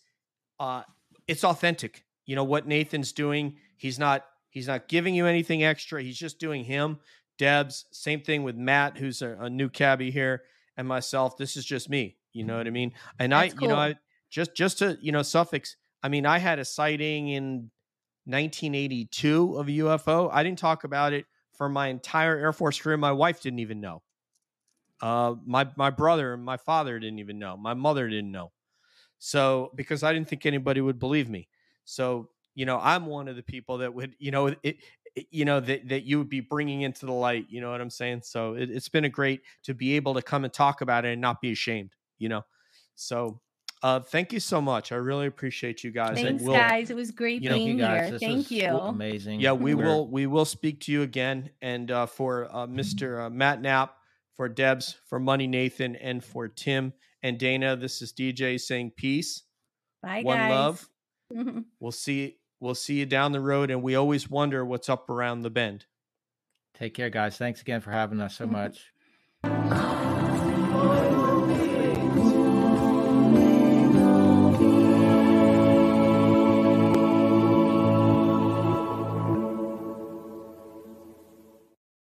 uh, it's authentic. You know what Nathan's doing. He's not he's not giving you anything extra. He's just doing him. Debs, same thing with Matt, who's a, a new cabbie here, and myself. This is just me. You know what I mean? And That's I, you know. I just just to you know suffix. I mean, I had a sighting in 1982 of a UFO. I didn't talk about it for my entire Air Force career. My wife didn't even know. Uh, my my brother and my father didn't even know. My mother didn't know. So because I didn't think anybody would believe me. So you know, I'm one of the people that would, you know, it, it you know that that you would be bringing into the light. You know what I'm saying? So it, it's been a great to be able to come and talk about it and not be ashamed. You know, so uh, thank you so much. I really appreciate you guys. and Thanks, we'll- guys. It was great you know, being guys. here. Thank you. Amazing. Yeah, we We're- will we will speak to you again, and uh, for uh, Mr. Uh, Matt Knapp, for Debs, for Money Nathan, and for Tim and Dana. This is DJ saying peace, Bye, one guys. love. We'll see we'll see you down the road, and we always wonder what's up around the bend. Take care, guys. Thanks again for having us so much. Bye.